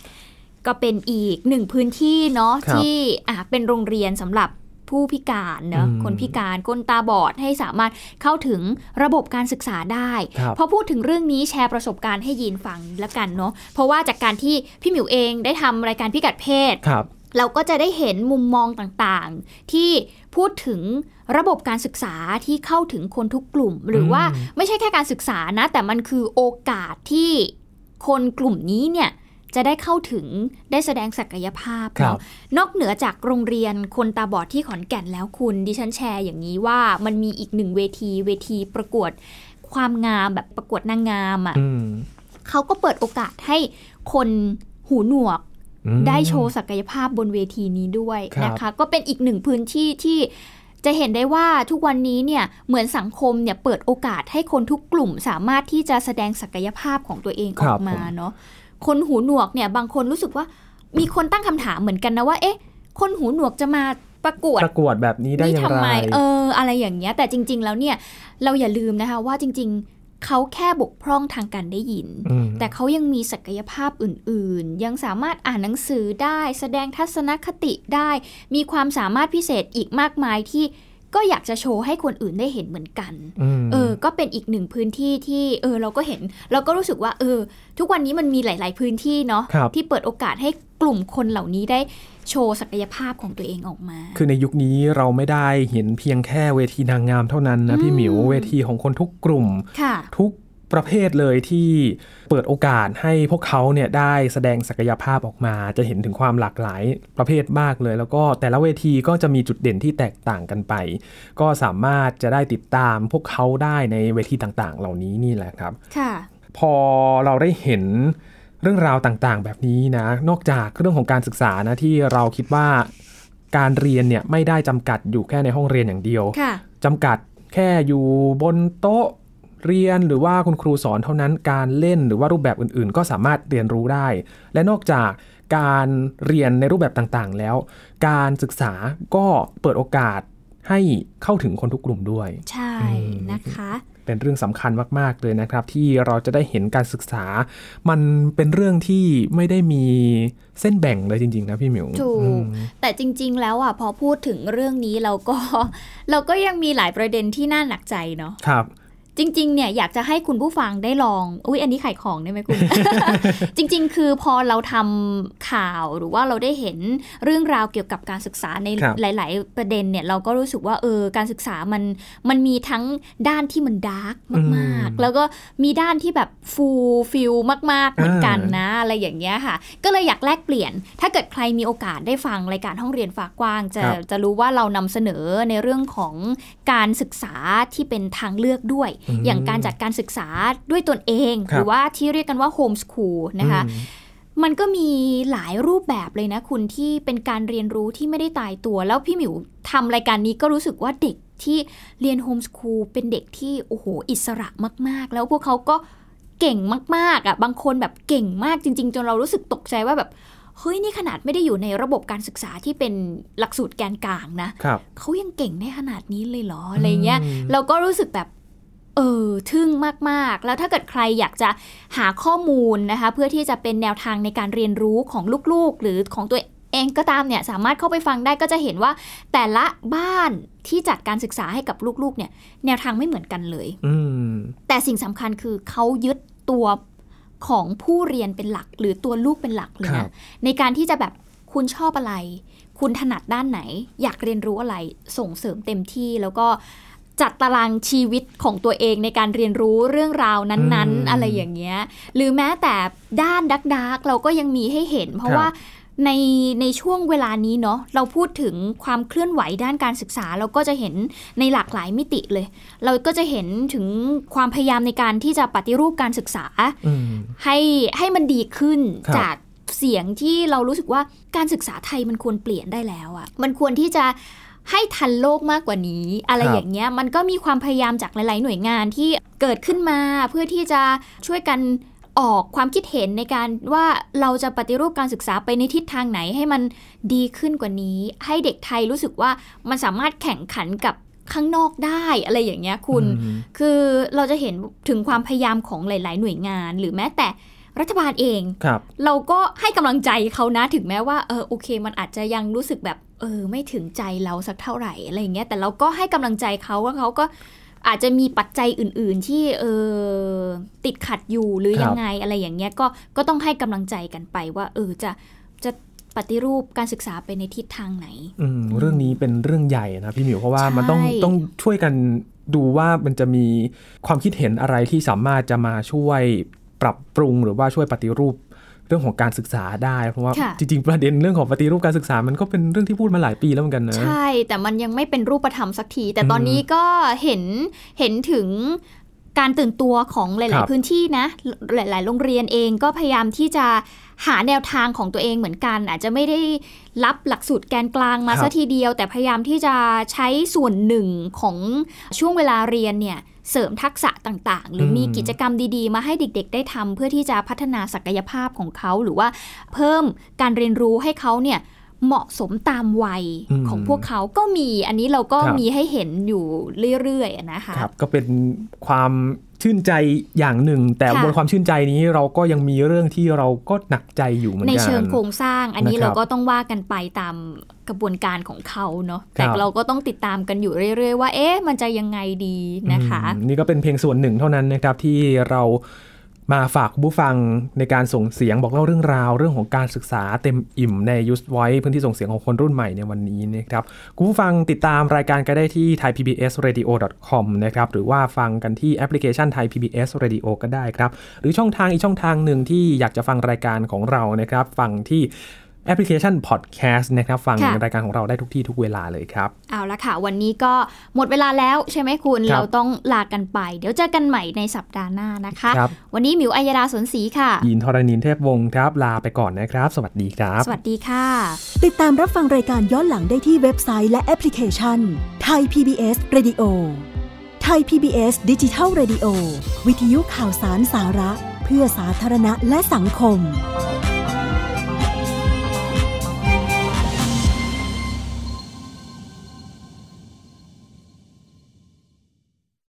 ก็เป็นอีกหนึ่งพื้นที่เนาะครับที่อะเป็นโรงเรียนสำหรับ ผู้พิการเนอะอืมคนพิการคนตาบอดให้สามารถเข้าถึงระบบการศึกษาได้ครับพอพูดถึงเรื่องนี้แชร์ประสบการณ์ให้ยีนฟังละกันเนาะเพราะว่าจากการที่พี่หมิวเองได้ทำรายการพิกัดเพศครับเราก็จะได้เห็นมุมมองต่างๆ ที่พูดถึงระบบการศึกษาที่เข้าถึงคนทุกกลุ่ม หรือว่าไม่ใช่แค่การศึกษานะ แต่มันคือโอกาสที่คนกลุ่มนี้เนี่ย จะได้เข้าถึงได้แสดงศักยภาพครับเนาะนอกเหนือจากโรงเรียนคนตาบอดที่ขอนแก่นแล้วคุณ ดิฉันแชร์อย่างนี้ว่ามันมีอีกหนึ่งเวทีเวทีประกวดความงามแบบประกวดนางงามอะอืมเขาก็เปิดโอกาสให้คนหูหนวกอืมได้โชว์ศักยภาพบนเวทีนี้ด้วยครับนะคะ ก็เป็นอีกหนึ่งพื้นที่ที่จะเห็นได้ว่าทุกวันนี้เนี่ยเหมือนสังคมเนี่ยเปิดโอกาสให้คนทุกกลุ่มสามารถที่จะแสดงศักยภาพของตัวเองออกมาเนาะ คนหูหนวกเนี่ยบางคนรู้สึกว่ามีคนตั้งคำถามเหมือนกันนะว่า เอ๊ะ คนหูหนวกจะมาประกวดประกวดแบบนี้ได้อย่างทำไรไมเออ อะไรอย่างเงี้ย แต่จริง ๆ แล้วเนี่ย เราอย่าลืมนะคะว่าจริง ๆเขาแค่บกพร่องทางการได้ยินอืมแต่เขายังมีศักยภาพอื่น ๆ ยังสามารถอ่านหนังสือได้ แสดงทัศนคติได้ มีความสามารถพิเศษอีกมากมายที่ ก็อยากจะโชว์ให้คนอื่นได้เห็นเหมือนกันอืมเออ ก็เป็นอีกหนึ่งพื้นที่ที่เออเราก็เห็นเราก็รู้สึกว่าเออ ทุกวันนี้มันมีหลาย ๆพื้นที่เนาะครับที่เปิดโอกาสให้กลุ่มคนเหล่านี้ได้โชว์ศักยภาพของตัวเองออกมา คือในยุคนี้เราไม่ได้เห็นเพียงแค่เวทีนางงามเท่านั้นนะพี่หมิวเวทีของคนทุกกลุ่มค่ะทุก ประเภทเลยที่เปิดโอกาสให้พวกเขาเนี่ยได้แสดงศักยภาพออกมา จะเห็นถึงความหลากหลายประเภทมากเลย แล้วก็แต่ละเวทีก็จะมีจุดเด่นที่แตกต่างกันไป ก็สามารถจะได้ติดตามพวกเขาได้ในเวทีต่างๆ เหล่านี้นี่แหละครับค่ะพอเราได้เห็นเรื่องราวต่างๆ แบบนี้นะ นอกจากเรื่องของการศึกษานะที่เราคิดว่าการเรียนเนี่ยไม่ได้จำกัดอยู่แค่ในห้องเรียนอย่างเดียวค่ะจำกัดแค่อยู่บนโต๊ะ เรียนหรือว่าคุณครูสอนเท่านั้นการเล่นหรือว่ารูปแบบอื่นๆ ก็สามารถเรียนรู้ได้ และนอกจากการเรียนในรูปแบบต่างๆ แล้ว การศึกษาก็เปิดโอกาสให้เข้าถึงคนทุกกลุ่มด้วย ใช่นะคะ เป็นเรื่องสำคัญมาก ๆ เลยนะครับ ที่เราจะได้เห็นการศึกษา มันเป็นเรื่องที่ไม่ได้มีเส้นแบ่งเลยจริง ๆ นะพี่หมิวถูอืกมแต่จริง ๆ แล้วอะพอพูดถึงเรื่องนี้เราก็ เราก็ยังมีหลายประเด็นที่น่าหนักใจเนาะครับ จริง ๆ เนี่ยอยากจะให้คุณผู้ฟังได้ลอง อุ้ยอันนี้ขายของได้ไหมคุณ จริง ๆ คือพอเราทำข่าวหรือว่าเราได้เห็นเรื่องราวเกี่ยวกับการศึกษาในครับหลาย ๆ ประเด็นเนี่ยเราก็รู้สึกว่าเออการศึกษามันมันมีทั้งด้านที่มัน dark มากๆ แล้วก็มีด้านที่แบบ fulfill มาก ๆ เหมือนกันนะอะไรอย่างเงี้ยค่ะ ก็เลยอยากแลกเปลี่ยน ถ้าเกิดใครมีโอกาสได้ฟังรายการห้องเรียนฟ้ากว้าง จะครับจะรู้ว่าเรานำเสนอในเรื่องของการศึกษาที่เป็นทางเลือกด้วยอืมอย่างการจัดการศึกษาด้วยตนเองครับหรือว่าที่เรียกกันว่า homeschool นะคะอืมมันก็มีหลายรูปแบบเลยนะคุณที่เป็นการเรียนรู้ที่ไม่ได้ตายตัว แล้วพี่หมิวทำรายการนี้ก็รู้สึกว่าเด็กที่เรียนโฮมสคูลเป็นเด็กที่โอ้โหอิสระมาก ๆ แล้วพวกเขาก็เก่งมากๆอะบางคนแบบเก่งมากจริง ๆ จนเรารู้สึกตกใจว่าแบบเฮ้ยนี่ขนาดไม่ได้อยู่ในระบบการศึกษาที่เป็นหลักสูตรแกนกลางนะครับเขายังเก่งได้ขนาดนี้เลยเหรออะไรเงี้ยอืมเราก็รู้สึกแบบ เออทึ่งมากๆ แล้วถ้าเกิดใครอยากจะหาข้อมูลนะคะ เพื่อที่จะเป็นแนวทางในการเรียนรู้ของลูกๆ หรือของตัวเองก็ตามเนี่ยสามารถเข้าไปฟังได้ก็จะเห็นว่า แต่ละบ้านที่จัดการศึกษาให้กับลูกๆ เนี่ย แนวทางไม่เหมือนกันเลยอืมแต่สิ่งสำคัญคือเขายึดตัวของผู้เรียนเป็นหลัก หรือตัวลูกเป็นหลักเลยครันะบในการที่จะแบบคุณชอบอะไร คุณถนัดด้านไหน อยากเรียนรู้อะไรส่งเสริมเต็มที่แล้วก็ จัดตารางชีวิตของตัวเองในการเรียนรู้เรื่องราวนั้นอืมๆอะไรอย่างเงี้ย หรือแม้แต่ด้านดักดักๆเราก็ยังมีให้เห็น เพราะครับว่าในในช่วงเวลานี้เนาะเราพูดถึงความเคลื่อนไหวด้านการศึกษา เราก็จะเห็นในหลากหลายมิติเลย เราก็จะเห็นถึงความพยายามในการที่จะปฏิรูปการศึกษาอืมให้ให้มันดีขึ้นครับจากเสียงที่เรารู้สึกว่าการศึกษาไทยมันควรเปลี่ยนได้แล้วอะมันควรที่จะ ให้ทันโลกมากกว่านี้ อะไรครับอย่างเงี้ยมันก็มีความพยายามจากหลาย ๆ หน่วยงานที่เกิดขึ้นมาเพื่อที่จะช่วยกันออกความคิดเห็นในการว่าเราจะปฏิรูปการศึกษาไปในทิศทางไหนให้มันดีขึ้นกว่านี้ ให้เด็กไทยรู้สึกว่ามันสามารถแข่งขันกับข้างนอกได้อะไรอย่างเงี้ยคุณอืมคือเราจะเห็นถึงความพยายามของหลาย ๆ หน่วยงาน หรือแม้แต่รัฐบาลเองครับเราก็ให้กำลังใจเขานะถึงแม้ว่าเออโอเค มันอาจจะยังรู้สึกแบบ เออไม่ถึงใจเราสักเท่าไหร่อะไรอย่างเงี้ยแต่เราก็ให้กำลังใจเขาว่าเขาก็อาจจะมีปัจจัยอื่น ๆ ที่เออติดขัดอยู่หรือครับยังไงอะไรอย่างเงี้ยก็ก็ต้องให้กำลังใจกันไปว่า เออจะจะปฏิรูปการศึกษาไปในทิศทางไหนอืมเรื่องนี้เป็นเรื่องใหญ่นะพี่หมิวเพราะว่ามันต้องใช่ต้องช่วยกันดูว่ามันจะมีความคิดเห็นอะไรที่สามารถจะมาช่วยปรับปรุงหรือว่าช่วยปฏิรูป เรื่องของการศึกษาได้เพราะว่าค่ะจริงๆประเด็นเรื่องของปฏิรูปการศึกษามันก็เป็นเรื่องที่พูดมาหลายปีแล้วเหมือนกันนะใช่แต่มันยังไม่เป็นรูปธรรมสักที แต่ตอนนี้ก็เห็นเห็นถึงการตื่นตัวของหครัลายบๆพื้นที่นะ หลาย ๆ โรงเรียนเองก็พยายามที่จะหาแนวทางของตัวเองเหมือนกัน อาจจะไม่ได้รับหลักสูตรแกนกลางมาครับซะทีเดียว แต่พยายามที่จะใช้ส่วนหนึ่งของช่วงเวลาเรียนเนี่ย เสริมทักษะต่างๆ หรืออมมีกิจกรรมดีๆ มาให้เด็กๆ ได้ทำเพื่อที่จะพัฒนาศักยภาพของเขาหรือว่าเพิ่มการเรียนรู้ให้เขาเนี่ยเหมาะสมตามวัยอืมของพวกเขาก็มีอันนี้เราก็ครับมีให้เห็นอยู่เรื่อยๆอะนะคะ ครับ ก็เป็นความ ชื่นใจอย่างหนึ่ง แต่ค่ะบนความชื่นใจนี้เราก็ยังมีเรื่องที่เราก็หนักใจอยู่เหมือนในกันเชิงโครงสร้าง อันนี้นะครับเราก็ต้องว่ากันไปตามกระบวนการของเขาเนาะครัแต่บเราก็ต้องติดตามกันอยู่เรื่อย ๆ ว่า เอ๊ะมันจะยังไงดีนะคะอืมนี่ก็เป็นเพียงส่วนหนึ่งเท่านั้นนะครับที่เรา มาฝากคุณผู้ฟังในการส่งเสียงบอกเล่าเรื่องราว เรื่องของการศึกษาเต็มอิ่มในยูสไว้พื้นที่ส่งเสียงของคนรุ่นใหม่ในวันนี้นะครับคุณผู้ฟังติดตามรายการกันได้ที่ thaipbsradio.com นะครับหรือว่าฟังกันที่แอปพลิเคชัน Thai PBS Radio ก็ได้ครับ หรือช่องทางอีกช่องทางหนึ่งที่อยากจะฟังรายการของเรานะครับ ฟังที่ แอปพลิเคชัน Podcast นะครับ ฟังค่ะรายการของเราได้ทุกที่ทุกเวลาเลยครับ เอาละค่ะ วันนี้ก็หมดเวลาแล้วใช่ไหมคุณครับเราต้องลากันไป เดี๋ยวเจอกันใหม่ในสัปดาห์หน้านะคะครับวันนี้หมิวอัยดาสวนศรีค่ะ ยินทรณินเทพวงศ์ครับ ลาไปก่อนนะครับ สวัสดีครับ สวัสดีค่ะ ติดตามรับฟังรายการย้อนหลังได้ที่เว็บไซต์และแอปพลิเคชันไทย PBS Radio ไทย PBS ดิจิทัล Radio วิทยุข่าวสารสาระ เพื่อสาธารณะและสังคม